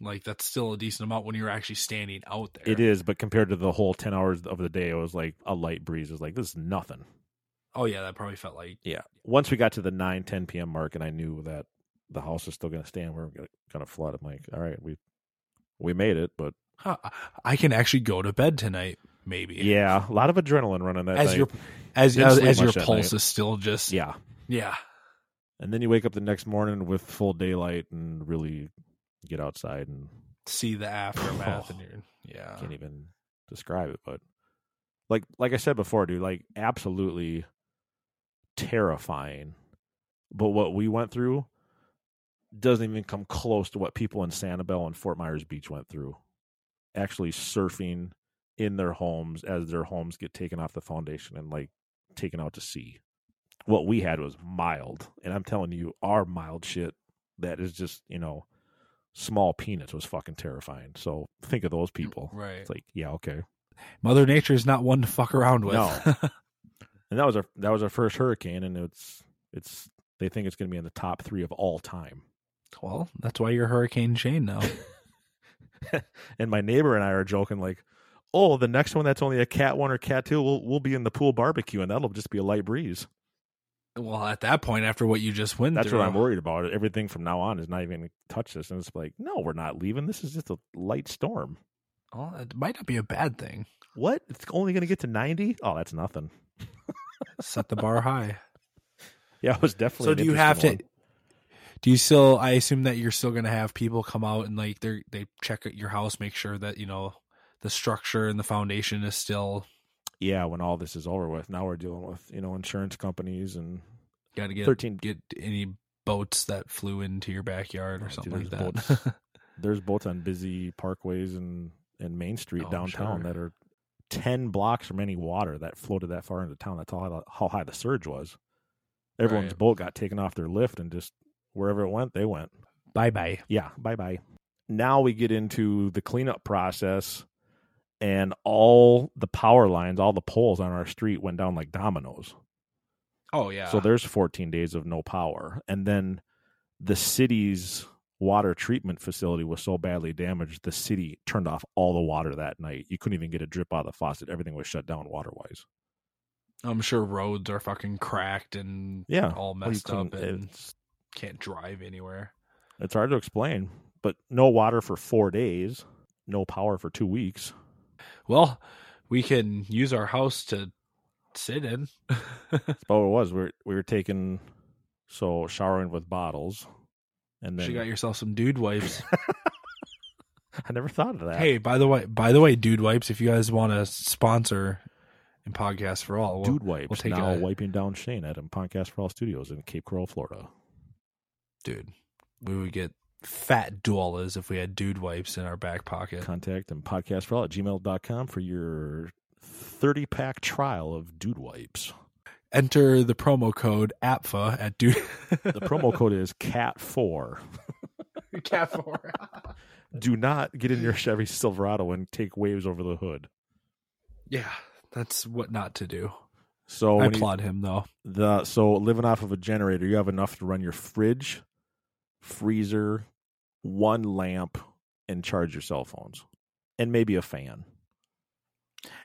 like that's still a decent amount when you're actually standing out there. It is, but compared to the whole ten hours of the day, it was like a light breeze. It was like this is nothing. Oh yeah, that probably felt like Yeah. Once we got to the 9, 10 p.m. mark, and I knew that the house is still going to stand, we are going to flood. I'm like, all right, we we made it, but huh, I can actually go to bed tonight. Maybe. yeah, a lot of adrenaline running that As night. your as as, as your pulse is still just yeah, yeah. and then you wake up the next morning with full daylight and really get outside and See the aftermath and you're yeah. can't even describe it. But like like I said before, dude, like absolutely terrifying. But what we went through doesn't even come close to what people in Sanibel and Fort Myers Beach went through. Actually surfing in their homes as their homes get taken off the foundation and like taken out to sea. What we had was mild. And I'm telling you, our mild shit that is just, you know, small peanuts was fucking terrifying. So think of those mm, people. Right. It's like, yeah, okay. Mother Nature is not one to fuck around with. No. and that was our that was our first hurricane and it's it's they think it's gonna be in the top three of all time. Well, that's why you're Hurricane Shane now. and my neighbor and I are joking like, oh, the next one that's only a cat one or cat two, we'll we'll be in the pool barbecue and that'll just be a light breeze. well, at that point, after what you just went through. That's through, what I'm worried about. Everything from now on is not even gonna touch this. And it's like, no, we're not leaving. This is just a light storm. Well, it might not be a bad thing. What? It's only gonna get to ninety? Oh, that's nothing. Set the bar high. Yeah, it was definitely So do you have to? Do you still? I assume that you're still going to have people come out and like they they check your house, make sure that you know the structure and the foundation is still. yeah, when all this is over with, now we're dealing with you know insurance companies and Got to get 13 get any boats that flew into your backyard or Oh, something dude, like that. boats- there's boats on busy parkways and and Main Street Oh, downtown sure. that are ten blocks from any water that floated that far into town. That's how high, how high the surge was. Everyone's Right. boat got taken off their lift and just wherever it went, they went. bye bye. Yeah, bye bye. Now we get into the cleanup process, and all the power lines, all the poles on our street went down like dominoes. Oh yeah. So there's 14 days of no power. And then the city's water treatment facility was so badly damaged, the city turned off all the water that night. You couldn't even get a drip out of the faucet. Everything was shut down water wise. I'm sure roads are fucking cracked and Yeah. all Well, messed up and It's, can't drive anywhere. it's hard to explain, but no water for four days, no power for two weeks. Well, we can use our house to sit in. That's what it was. We were, we were taking, so showering with bottles. And then She got yourself some dude wipes. I never thought of that. hey, by the way, by the way, dude wipes. If you guys want to sponsor in podcast for all, we'll, Dude Wipes we'll take now a, wiping down Shane at him Podcast for All Studios in Cape Coral, Florida. Dude. We would get fat dollars if we had dude wipes in our back pocket. Contact and podcast for all at gmail.com for your 30 pack trial of Dude Wipes. Enter the promo code APFA at dude. The promo code is CAT4. cat four. Do not get in your Chevy Silverado and take waves over the hood. yeah, that's what not to do. So I when you- applaud him though. the so living off of a generator, you have enough to run your fridge, freezer, one lamp, and charge your cell phones, and maybe a fan.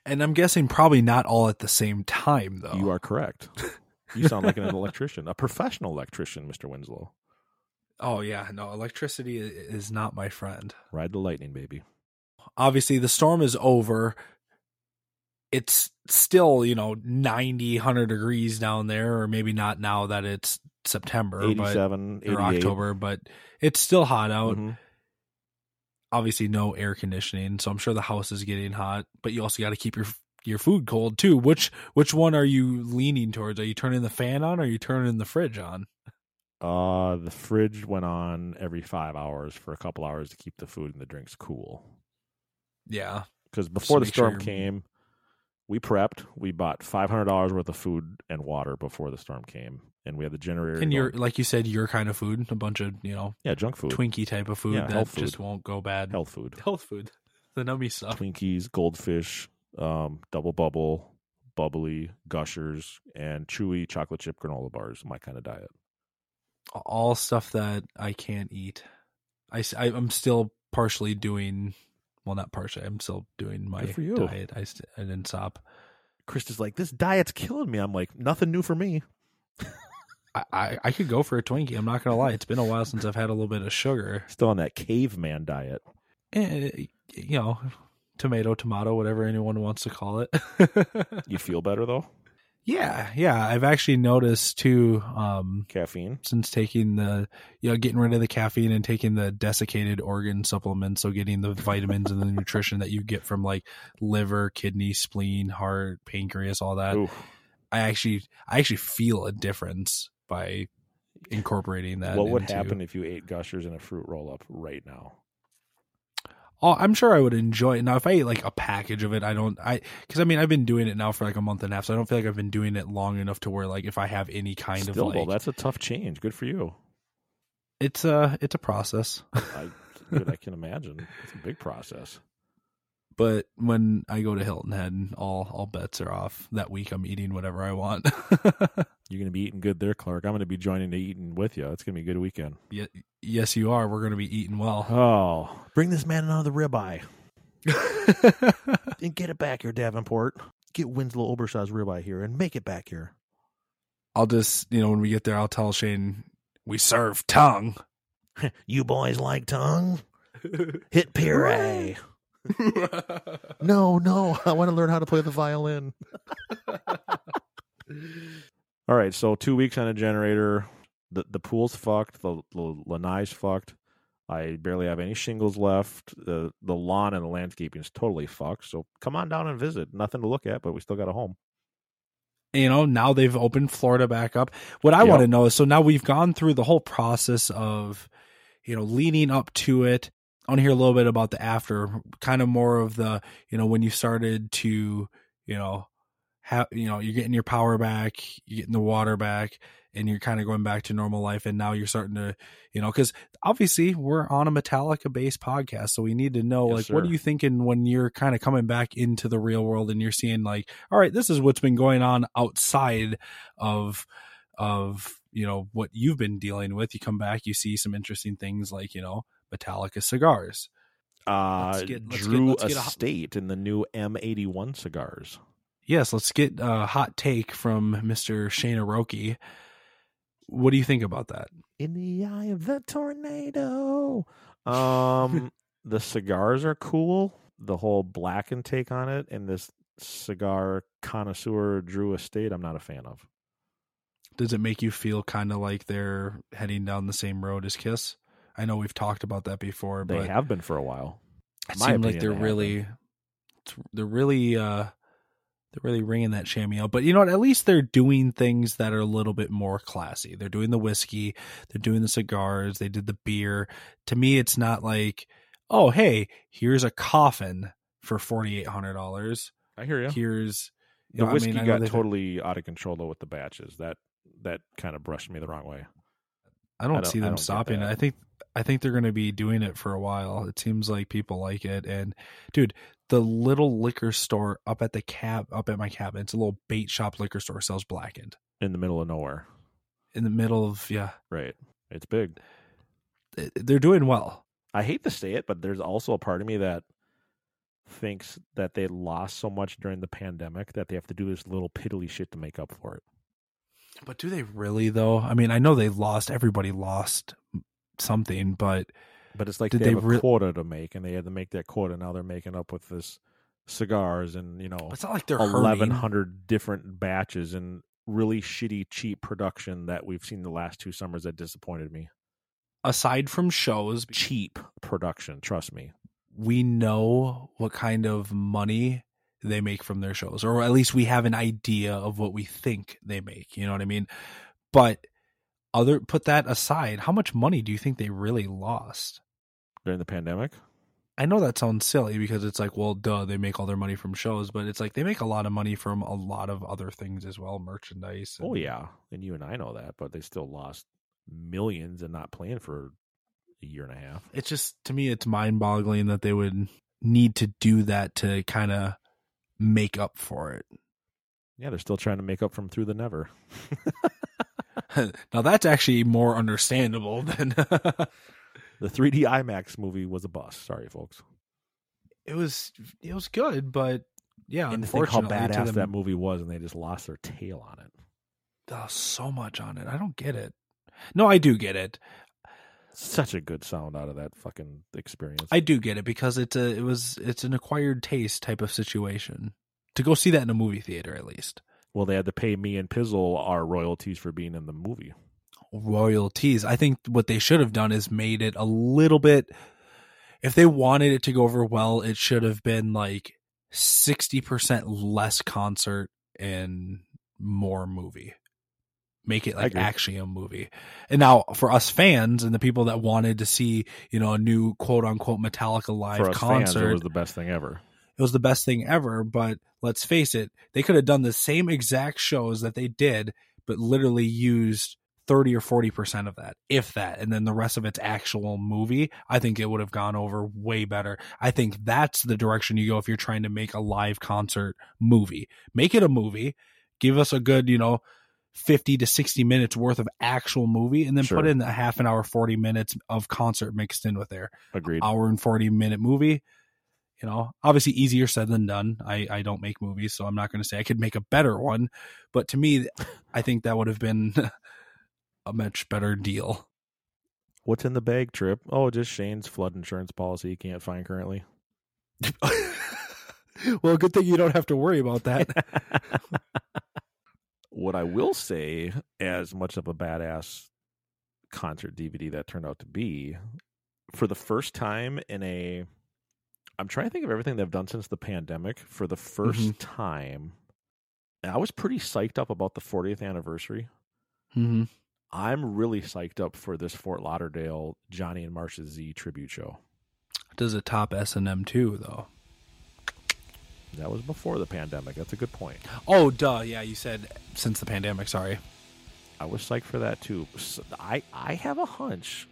And I'm guessing probably not all at the same time, though. You are correct. You sound like an electrician, a professional electrician, Mister Winslow. Oh yeah, no, electricity is not my friend. Ride the lightning, baby. Obviously, the storm is over. It's still, you know, 90, 100 degrees down there, or maybe not now that it's September, 87, but, or October, but it's still hot out. Mhm. Obviously, no air conditioning, so I'm sure the house is getting hot. But you also got to keep your your food cold too. Which which one are you leaning towards? Are you turning the fan on, or are you turning the fridge on? Uh, the fridge went on every five hours for a couple hours to keep the food and the drinks cool. Yeah, Because before the make sure storm came, we prepped. We bought five hundred dollars worth of food and water before the storm came, and we had the generator. and going. like you said, your kind of food, a bunch of you know yeah, junk food, Twinkie type of food Yeah, that food. just won't go bad. health food, Health food, the nummy stuff. Twinkies, goldfish, um, Dubble Bubble, bubbly, gushers, and chewy chocolate chip granola bars. My kind of diet. all stuff that I can't eat. I, I am still partially doing, well, not partially. I'm still doing my Good for you. diet. I, st- I didn't stop. Krista's like, this diet's killing me. I'm like, nothing new for me. I, I, could go for a Twinkie. I'm not gonna lie. It's been a while since I've had a little bit of sugar. Still on that caveman diet. Eh, you know, tomato, tomato, whatever anyone wants to call it. You feel better though? yeah, yeah. I've actually noticed too. Um, Caffeine. since taking the you know getting rid of the caffeine and taking the desiccated organ supplements so getting the vitamins and the nutrition that you get from like liver kidney spleen heart pancreas all that Oof. i actually i actually feel a difference by incorporating that what would into- happen if you ate gushers and a fruit roll up right now? oh i'm sure i would enjoy it now if i ate like a package of it i don't i because i mean i've been doing it now for like a month and a half so i don't feel like i've been doing it long enough to where like if i have any kind Still of though, like that's a tough change. Good for you. it's a it's a process I, dude, I can imagine. It's a big process. But when I go to Hilton Head, all all bets are off. That week, I'm eating whatever I want. You're gonna be eating good there, Clark. I'm gonna be joining the eating with you. It's gonna be a good weekend. Ye- yes, you are. We're going to be eating well. Oh, bring this man another ribeye. and get it back here, Davenport. Get Winslow Obershaw's ribeye here and make it back here. I'll just, you know, when we get there, I'll tell Shane we serve tongue. You boys like tongue? Hit puree. no, no, I want to learn how to play the violin. All right, so two weeks on a generator. The the pool's fucked. The, the lanai's fucked. I barely have any shingles left. The the lawn and the landscaping is totally fucked. So come on down and visit. Nothing to look at, but we still got a home. You know, now they've opened Florida back up. What I Yep. want to know is so now we've gone through the whole process of, you know, leading up to it. I want to hear a little bit about the after, kind of more of the, you know, when you started to, you know, you know, you're getting your power back, you're getting the water back, and you're kind of going back to normal life. And now you're starting to, you know, because obviously we're on a Metallica based podcast. So we need to know, Yes, like, what are you thinking when you're kind of coming back into the real world and you're seeing, like, all right, this is what's been going on outside of, of, you know, what you've been dealing with. You come back, you see some interesting things like, you know, Metallica cigars. Uh, Let's get- let's Drew get a- Estate in the new M81 cigars. Yes, let's get a hot take from Mr. Shane Aroki. What do you think about that? In the eye of the tornado. Um, the cigars are cool. The whole blackened take on it, and this cigar connoisseur Drew Estate, I'm not a fan of. Does it make you feel kind of like they're heading down the same road as Kiss? I know we've talked about that before, They but have been for a while. it seems like they're they really, they're really, uh, they're really ringing that chamois out. But you know what? At least they're doing things that are a little bit more classy. They're doing the whiskey, they're doing the cigars, they did the beer. To me, it's not like, oh, hey, here's a coffin for forty eight hundred dollars. I hear you. Here's you The know, I whiskey mean, I know got they've- totally out of control though with the batches. That that kind of brushed me the wrong way. I don't, I don't- see I them don't stopping I think I think they're going to be doing it for a while. It seems like people like it. And dude, the little liquor store up at the cab, up at my cabin, it's a little bait shop liquor store sells blackened In the middle of nowhere. in the middle of yeah. Right. It's big. They're doing well. I hate to say it, but there's also a part of me that thinks that they lost so much during the pandemic that they have to do this little piddly shit to make up for it. But do they really though? I mean, I know they lost. Everybody lost something, but but it's like did they, they have a re- quota to make, and they had to make that quota. Now they're making up with this cigars and you know It's not like they're eleven hundred different batches and really shitty, cheap production that we've seen the last two summers that disappointed me. aside from shows, Cheap production, trust me. we know what kind of money they make from their shows, or at least we have an idea of what we think they make. You know what I mean? But other put that aside, how much money do you think they really lost? During the pandemic, I know that sounds silly because it's like, well, duh, they make all their money from shows, but it's like they make a lot of money from a lot of other things as well, merchandise. Oh, and- oh yeah, and you and I know that, but they still lost millions and not playing for a year and a half. it's just to me it's mind-boggling that they would need to do that to kind of make up for it. Yeah, they're still trying to make up from Through the Never. now that's actually more understandable than The 3D IMAX movie was a bust. Sorry, folks. it was. It was good, but yeah, and think how badass them, that movie was, and they just lost their tail on it. oh, so much on it. I don't get it. No, I do get it. Such a good sound out of that fucking experience. I do get it because it's a it was it's an acquired taste type of situation. To go see that in a movie theater, at least well, they had to pay me and Pizzle our royalties for being in the movie. royalties. I think what they should have done is made it a little bit. If they wanted it to go over well, it should have been like sixty percent less concert and more movie. Make it like actually a movie. And now for us fans and the people that wanted to see, you know, a new quote unquote Metallica live for us concert, fans, it was the best thing ever. It was the best thing ever. But let's face it, they could have done the same exact shows that they did, but literally used 30 or 40% of that, if that, and then the rest of its actual movie. I think it would have gone over way better. I think that's the direction you go if you're trying to make a live concert movie. Make it a movie, give us a good, you know, 50 to 60 minutes worth of actual movie, and then Sure. put in a half an hour, 40 minutes of concert mixed in with there Agreed. hour and 40 minute movie you know obviously easier said than done i i don't make movies so i'm not going to say i could make a better one but to me i think that would have been a much better deal What's in the bag, Trip? Oh, just Shane's flood insurance policy he can't find currently. well good thing you don't have to worry about that What I will say, as much of a badass concert DVD that turned out to be, for the first time in a, I'm trying to think of everything they've done since the pandemic. For the 1st Mhm. time, and I was pretty psyched up about the 40th anniversary. mm-hmm. I'm really psyched up for this Fort Lauderdale Johnny and Marsha Z tribute show. does it top S&M2 though That was before the pandemic. That's a good point. oh duh yeah you said since the pandemic sorry I was psyched for that too. I I have a hunch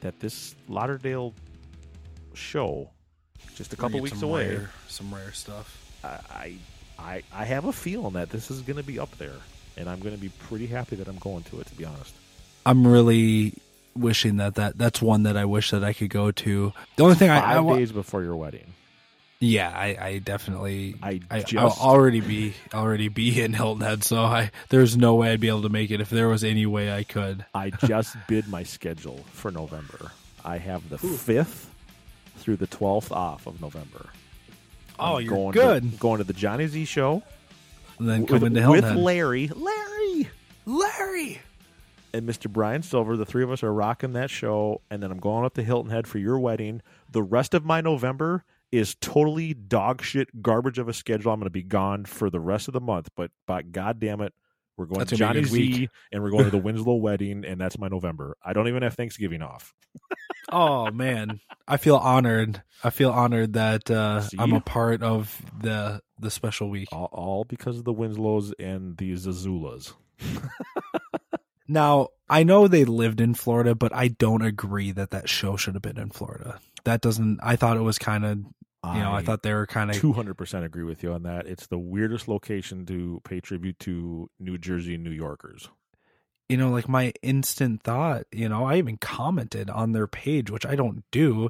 that this Lauderdale show, just a couple weeks some away, rare- some rare stuff I I I have a feeling that this is going to be up there, and I'm going to be pretty happy that I'm going to it. To be honest, i'm really wishing that that that's one that i wish that i could go to the only thing I, five I wa- days before your wedding. Yeah, I, I definitely I I, just- I'll already be already be in Hilton Head, so I there's no way I'd be able to make it if there was any way I could. I just bid my schedule for November. I have the fifth through the twelfth off of November. Oh, I'm you're going good. To, going to the Johnny Z show And then with, come into with Head. Larry, Larry, Larry. and Mr. Brian Silver. The three of us are rocking that show, and then I'm going up to Hilton Head for your wedding. The rest of my November is totally dog shit garbage of a schedule. I'm going to be gone for the rest of the month, but by God damn it, we're going That's to gonna be a Johnny Z, week. and we're going to the Winslow wedding, and that's my November. I don't even have Thanksgiving off. Oh man, I feel honored. I feel honored that uh? I'm a part of the the special week. All, all because of the Winslows and the Zazulas. Now I know they lived in Florida, but I don't agree that that show should have been in Florida. That doesn't. I thought it was kind of. You know, I thought they were kind of. Two hundred percent agree with you on that. It's the weirdest location to pay tribute to New Jersey New Yorkers. You know, like my instant thought, you know, I even commented on their page, which I don't do.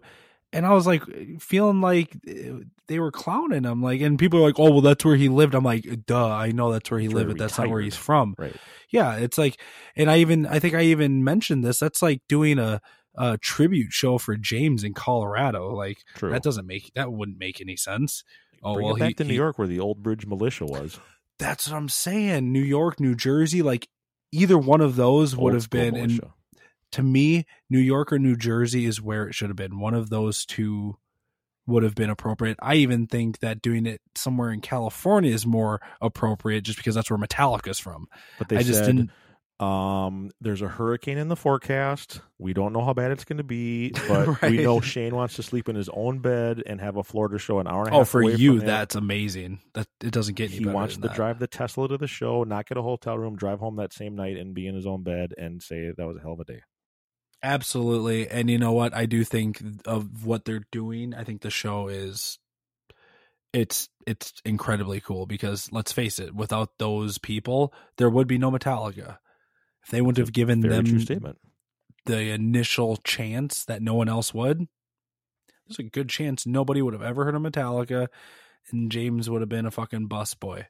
And I was like feeling like eh, they were clowning him. Like, and people are like, oh, well, that's where he lived. I'm like, duh, I know that's where he That's lived, where but that's not where he's from. Right. Yeah. It's like, and I even, I think I even mentioned this. That's like doing a, a tribute show for James in Colorado. Like, True. that doesn't make, that wouldn't make any sense. Oh, Bring well, it back he- to New he- York where the Old Bridge Militia was. That's what I'm saying. New York, New Jersey, like either one of those would have been. And to me, New York or New Jersey is where it should have been. One of those two would have been appropriate. I even think that doing it somewhere in California is more appropriate, just because that's where Metallica's from. But they I just said, didn't. Um, there's a hurricane in the forecast. We don't know how bad it's going to be, but we know Shane wants to sleep in his own bed and have a Florida show an hour and a half. Oh, for you, that's amazing. That it doesn't get he wants to that. drive the Tesla to the show, not get a hotel room, drive home that same night, and be in his own bed and say that was a hell of a day. Absolutely. And you know what? I do think of what they're doing. I think the show is it's it's incredibly cool because let's face it, without those people, there would be no Metallica. If they wouldn't have given them true statement. the initial chance that no one else would, there's a good chance nobody would have ever heard of Metallica and James would have been a fucking bus boy.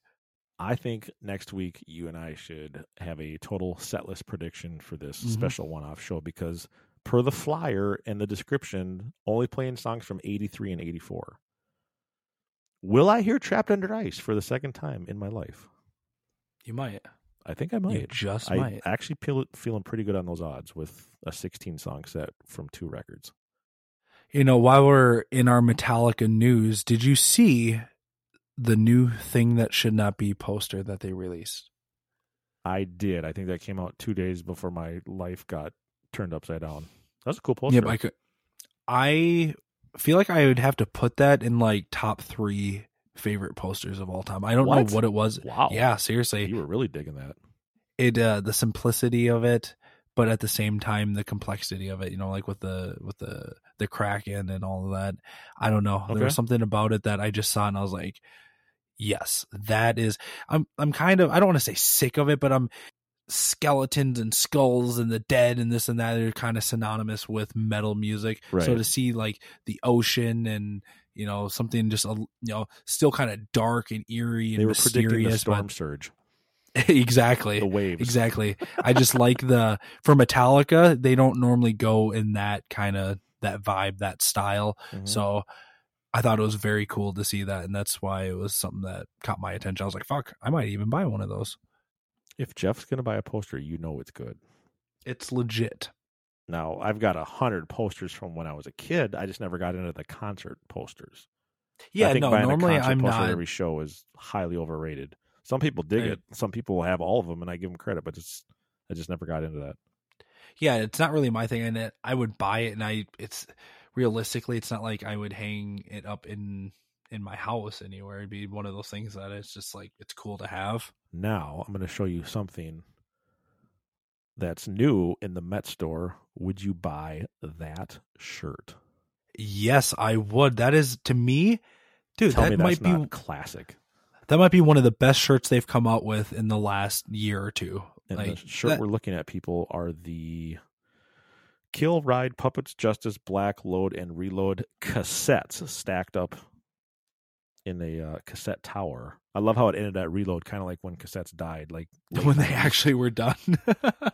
I think next week you and I should have a total set list prediction for this Mhm. special one off show because per the flyer and the description, only playing songs from 83 and 84. Will I hear Trapped Under Ice for the second time in my life? You might. I think I might. just I might. actually feel feeling pretty good on those odds with a 16 song set from two records. You know, while we're in our Metallica news, did you see the new thing that should not be poster that they released? I did. I think that came out two days before my life got turned upside down. That's a cool poster. Yeah, but I could. I feel like I would have to put that in like top three favorite posters of all time. I don't What? know what it was. Wow. Yeah, seriously. You were really digging that. It uh the simplicity of it, but at the same time the complexity of it, you know, like with the with the the Kraken and all of that. I don't know. There was something about it that I just saw and I was like, yes, that is I'm I'm kind of I don't want to say sick of it, but I'm skeletons and skulls and the dead and this and that are kind of synonymous with metal music. So to see like the ocean and you know something just a you know still kind of dark and eerie and They were predicting the storm but surge. exactly The waves. exactly i just like the for metallica they don't normally go in that kind of that vibe that style Mhm. so i thought it was very cool to see that and that's why it was something that caught my attention i was like fuck i might even buy one of those If Jeff's gonna buy a poster, you know it's good. it's legit Now I've got a hundred posters from when I was a kid. I just never got into the concert posters. Yeah, I think no buying a normally concert i'm poster not every show is highly overrated. Some people dig I- it. Some people will have all of them, and I give them credit. But it's I just never got into that. yeah it's not really my thing and it, i would buy it and i it's realistically it's not like i would hang it up in in my house anywhere it'd be one of those things that it's just like it's cool to have Now I'm going to show you something that's new in the Met store. Would you buy that shirt? Yes, I would. That is to me, dude. Tell that might be classic. that might be one of the best shirts they've come out with in the last year or two. And like the shirt that- we're looking at, people, are the Kill Ride Puppets Justice Black Load and Reload cassettes stacked up in a uh, cassette tower. I love how it ended at Reload, kind of like when cassettes died. Like when they actually were done.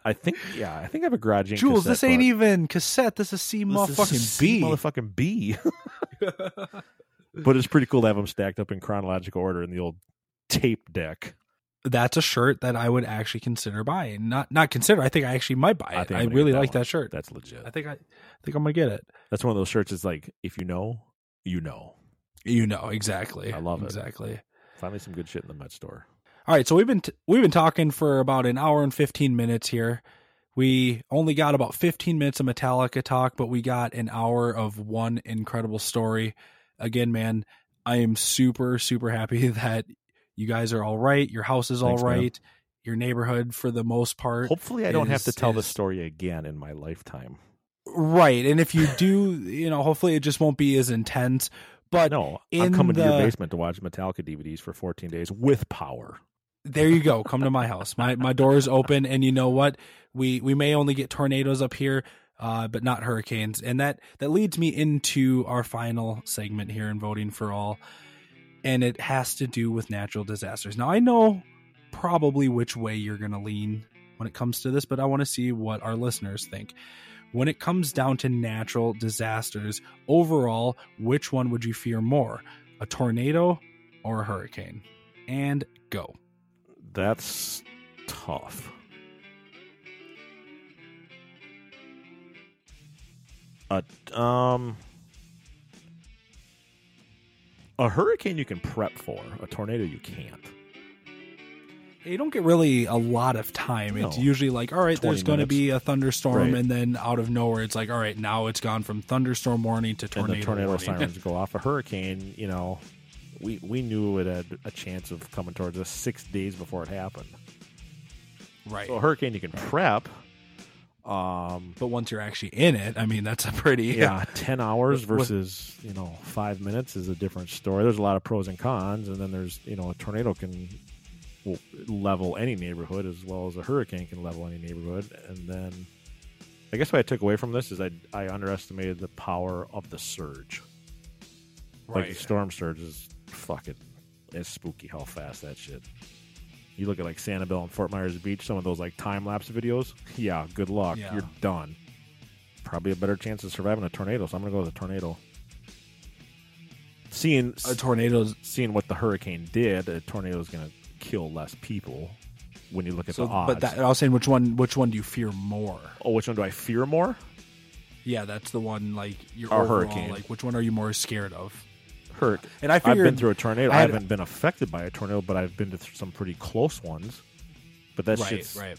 I think, yeah, I think I have a garage. Jules, this ain't even cassette. This is C is motherfucking C B. motherfucking B. but it's pretty cool to have them stacked up in chronological order in the old tape deck. That's a shirt that I would actually consider buying. Not not consider. I think I actually might buy I it. think I, I'm really that like one. that shirt. That's legit. I think I, I think I'm gonna get it. That's one of those shirts. Is like if you know, you know. You know exactly. I love it. exactly. Finally, some good shit in the Met store. All right, so we've been t- we've been talking for about an hour and 15 minutes here. We only got about 15 minutes of Metallica talk, but we got an hour of one incredible story. Again, man, I am super super happy that you guys are all right. Your house is all Thanks, man. Your neighborhood, for the most part, Hopefully, I don't have to tell is- this story again in my lifetime. right. And if you do, you know, hopefully it just won't be as intense. But No, I'm coming to your basement to watch Metallica DVDs for 14 days with power. there you go. Come to my house. My my door is open, and you know what? We we may only get tornadoes up here, uh, but not hurricanes. And that that leads me into our final segment here in voting for all, and it has to do with natural disasters. Now I know probably which way you're going to lean when it comes to this, but I want to see what our listeners think. When it comes down to natural disasters, overall, which one would you fear more, a tornado or a hurricane? And go. That's tough. Uh, um, a hurricane you can prep for. A tornado you can't. You don't get really a lot of time. It's usually like, all right, there's going to be a thunderstorm, Right. and then out of nowhere, it's like, all right, now it's gone from thunderstorm warning to tornado, and the tornado warning. sirens go off. A hurricane, you know, we we knew it had a chance of coming towards us six days before it happened. right. So a hurricane you can prep. Um, but once you're actually in it, I mean, that's a pretty yeah, ten hours versus you know five minutes is a different story. There's a lot of pros and cons, and then there's you know a tornado can will level any neighborhood as well as a hurricane can level any neighborhood. And then I guess what I took away from this is I I underestimated the power of the surge. Like Right. the storm surge is fucking it's spooky how fast that shit. You look at like Sanibel and Fort Myers Beach, some of those like time lapse videos. Yeah, good luck. Yeah. You're done. Probably a better chance of surviving a tornado, so I'm gonna go with a tornado. Seeing a tornado's seeing what the hurricane did, a tornado is gonna kill less people when you look at So, the odds. but that, I was saying, which one? Which one do you fear more? oh, which one do I fear more? Yeah, that's the one. Like your Or overall, hurricane. Like, which one are you more scared of? Hurt. And I I've been through a tornado. I I, haven't been affected by a tornado, but I've been to some pretty close ones. But that's right, shit's right.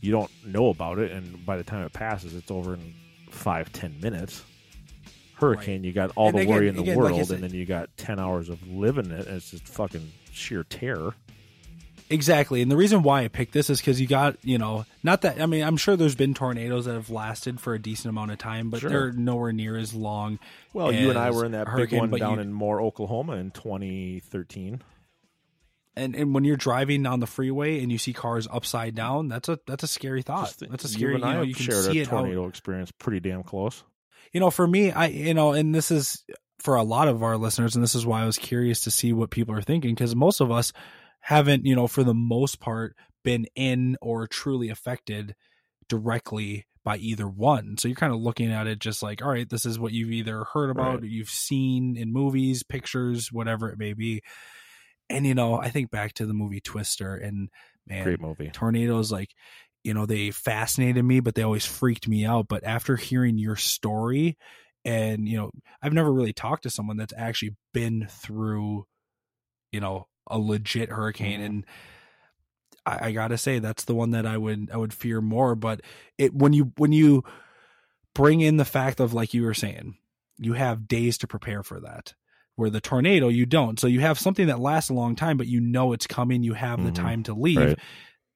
you don't know about it, and by the time it passes, it's over in five ten minutes. Hurricane, you got all And the again- worry in the again, like world, said- and then you got ten hours of living it, and it's just fucking sheer terror. Exactly. And the reason why I picked this is because you got, you know, not that, I mean, I'm sure there's been tornadoes that have lasted for a decent amount of time, but Sure. they're nowhere near as long. Well, you and I were in that big one down you- in Moore, Oklahoma, in 2013. and and when you're driving on the freeway and you see cars upside down, that's a that's a scary thought. Just that's a scary. You, and I know, have you can shared see a tornado experience pretty damn close. you know for me i you know and this is for a lot of our listeners and this is why i was curious to see what people are thinking because most of us haven't you know for the most part been in or truly affected directly by either one so you're kind of looking at it just like all right this is what you've either heard about Right. or you've seen in movies pictures whatever it may be and you know i think back to the movie twister and man Great movie. tornadoes like you know they fascinated me but they always freaked me out but after hearing your story and you know i've never really talked to someone that's actually been through you know a legit hurricane Mhm. and I, I gotta say that's the one that i would i would fear more but it when you when you bring in the fact of like you were saying you have days to prepare for that where the tornado you don't so you have something that lasts a long time but you know it's coming you have Mhm. the time to leave Right.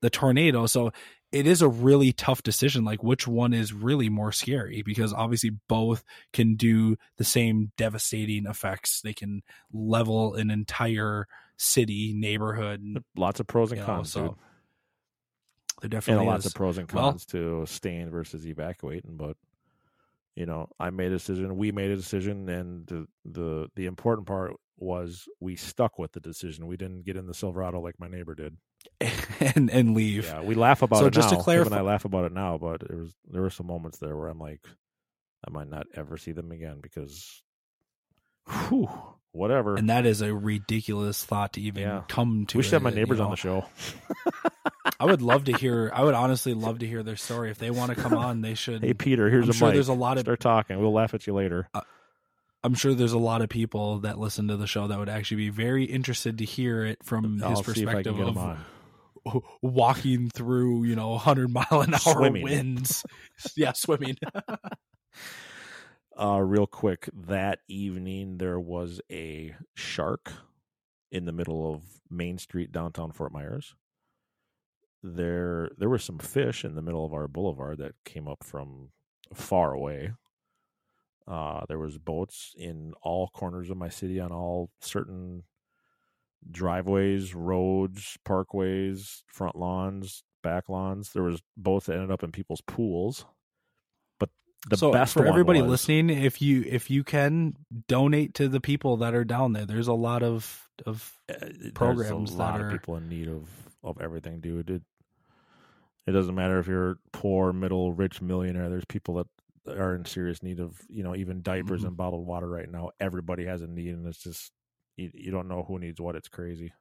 the tornado so it is a really tough decision like which one is really more scary because obviously both can do the same devastating effects they can level an entire city neighborhood Lots of pros and you know, cons, so there and definitely lots is. of pros and Well, cons to staying versus evacuating. But you know, I made a decision. We made a decision, and the the the important part was we stuck with the decision. We didn't get in the Silverado like my neighbor did. and and leave Yeah, we laugh about So it just to now. Kim clarify- and I laugh about it now, but there was there were some moments there where I'm like, I might not ever see them again because, whew, whatever. and that is a ridiculous thought to even Yeah. come to we should have my it, you neighbors on the show. I would love to hear. I would honestly love to hear their story. If they want to come on, they should. Hey Peter, here's I'm a sure mic. there's a lot of. Start talking. We'll laugh at you later. Uh, I'm sure there's a lot of people that listen to the show that would actually be very interested to hear it from I'll his see if I perspective of walking through, you know, 100 mile an hour Swimming. winds. yeah, swimming. Uh, real quick, that evening there was a shark in the middle of Main Street, downtown Fort Myers. There, there were some fish in the middle of our boulevard that came up from far away. Uh, there was boats in all corners of my city on all certain driveways, roads, parkways, front lawns, back lawns. There was both that ended up in people's pools. The so best for everybody was- listening, if you if you can donate to the people that are down there, there's a lot of of There's programs a that lot are of people in need of of everything, dude. It, it doesn't matter if you're poor, middle, rich, millionaire. There's people that are in serious need of you know even diapers Mhm. and bottled water right now. Everybody has a need, and it's just you, you don't know who needs what. It's crazy.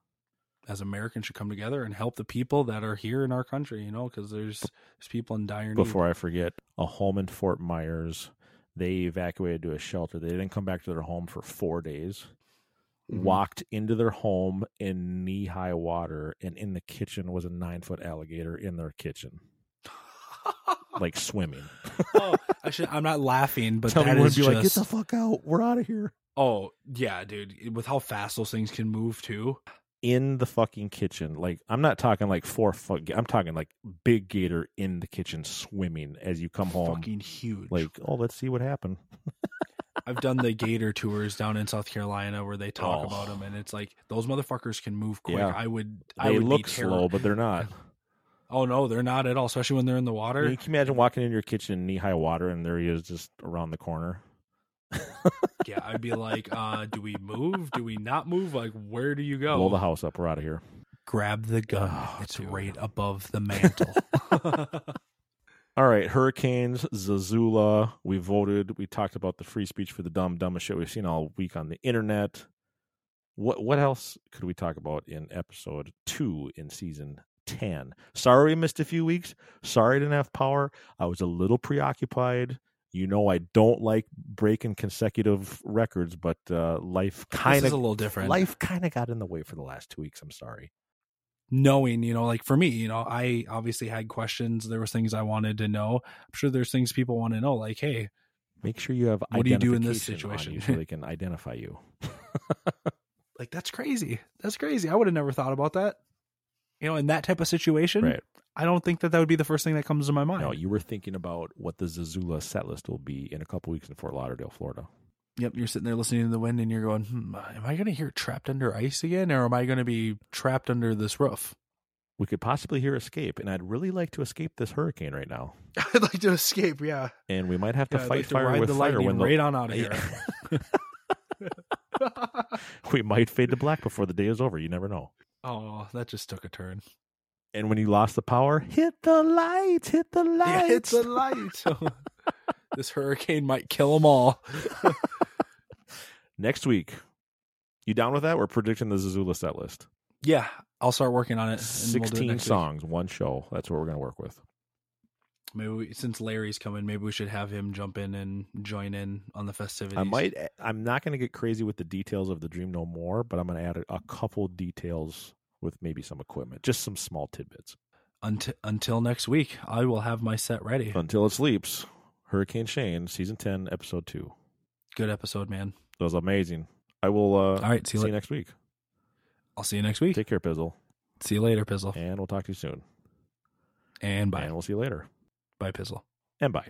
As Americans should come together and help the people that are here in our country, you know, because there's there's people in dire need. Before I forget, a home in Fort Myers, they evacuated to a shelter. They didn't come back to their home for four days. Mhm. Walked into their home in knee high water, and in the kitchen was a nine foot alligator in their kitchen, like swimming. oh, I should, I'm not laughing, but Tell me that when is to be just like, get the fuck out. We're out of here. oh yeah, dude. With how fast those things can move too. In the fucking kitchen. Like, I'm not talking like four foot, I'm talking like big gator in the kitchen swimming as you come home. Fucking huge. Like, oh, let's see what happened. I've done the gator tours down in South Carolina where they talk Oh. about them, and it's like those motherfuckers can move quick. Yeah. I would, They I would look slow, but they're not. Oh no, they're not at all. Especially when they're in the water. mean, can you imagine walking in your kitchen knee high water and there he is just around the corner? yeah, I'd be like, uh, do we move? Do we not move? Like, where do you go? Blow the house up. We're out of here. Grab the gun. Oh, it's right above the mantle. All right, hurricanes, Zazula. We voted. We talked about the free speech for the dumb, dumbest shit we've seen all week on the internet. What what else could we talk about in episode two in season ten? Sorry we missed a few weeks. Sorry I didn't have power. I was a little preoccupied. You know I don't like breaking consecutive records, but uh, life kind of a little different. Life kind of got in the way for the last two weeks. I'm sorry. Knowing, you know, like for me, you know, I obviously had questions. There was things I wanted to know. I'm sure there's things people want to know, like, hey, Make sure you have What do you do in this situation? so they can identify you. like that's crazy. That's crazy. I would have never thought about that. You know, in that type of situation, Right. I don't think that that would be the first thing that comes to my mind. No, you were thinking about what the Zazula set list will be in a couple weeks in Fort Lauderdale, Florida. Yep, you're sitting there listening to the wind and you're going, hmm, am I going to hear trapped under ice again or am I going to be trapped under this roof? We could possibly hear escape, and I'd really like to escape this hurricane right now. I'd like to escape, yeah. And we might have to Yeah, fight like to fire ride with the fire lightning when the right on out of here. we might fade to black before the day is over. You never know. Oh, that just took a turn. And when you lost the power, hit the lights, hit the Yeah, lights. it's a light. this hurricane might kill them all. Next week, you down with that? We're predicting the Zazula set list. Yeah, I'll start working on it. and we'll it 16 week. songs, one show. That's what we're going to work with. Maybe we, since Larry's coming, maybe we should have him jump in and join in on the festivities. I might. I'm not going to get crazy with the details of the Dream No More, but I'm going to add a, a couple details with maybe some equipment, just some small tidbits. until until next week. I will have my set ready. Until it sleeps, Hurricane Shane, season 10, episode two. Good episode, man. That was amazing. I will. Uh, All right, see see, you you la- next week. I'll see you next week. Take care, Pizzle, See you later, Pizzle. and we'll talk to you soon. And bye. And we'll see you later. Bye, Pizzle. And bye.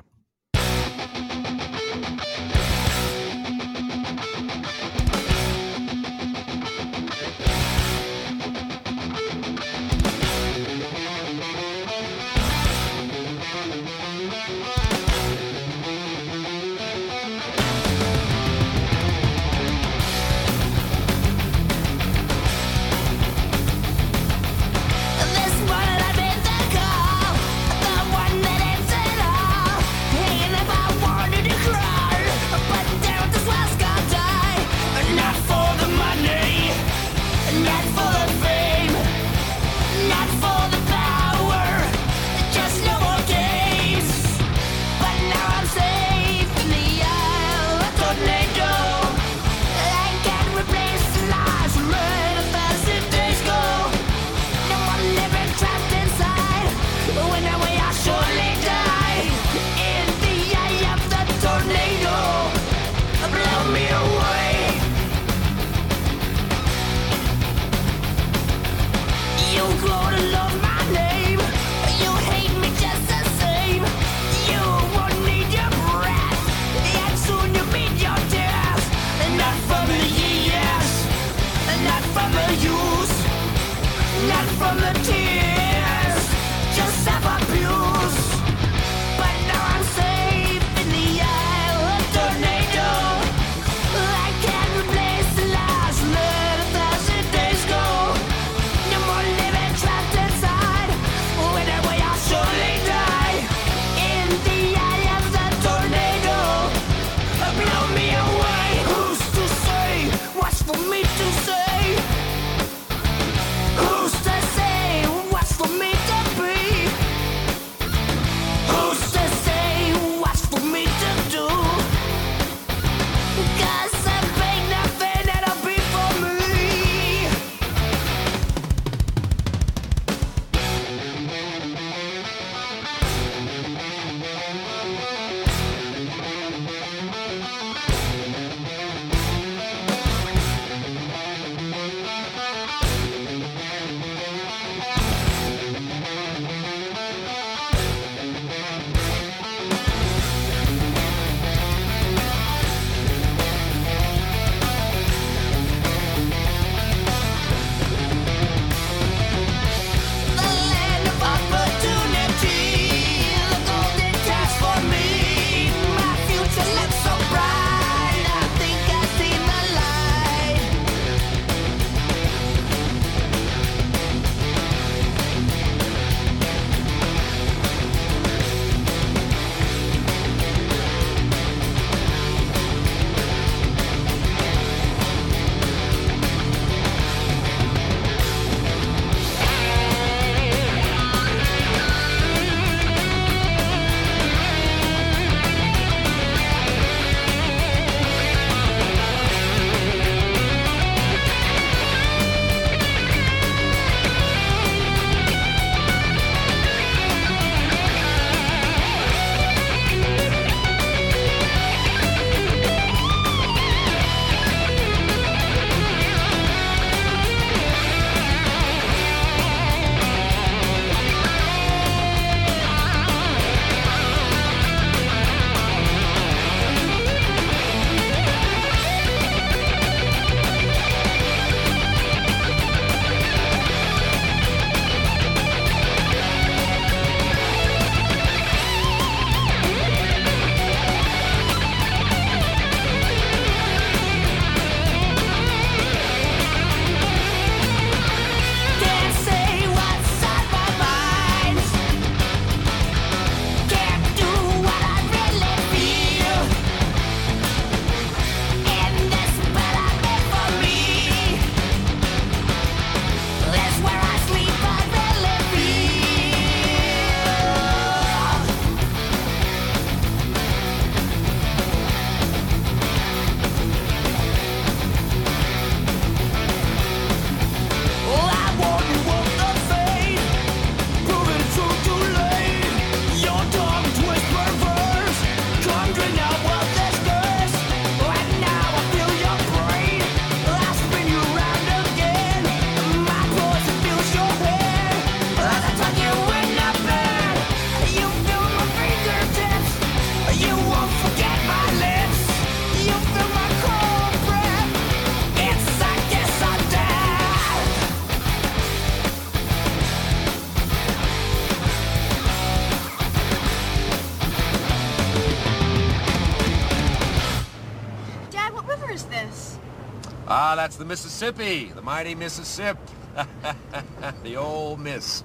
The Mississippi, the mighty Mississippi. the old miss,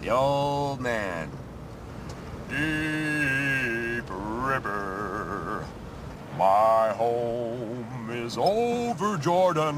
the old man. Deep river, my home is over Jordan.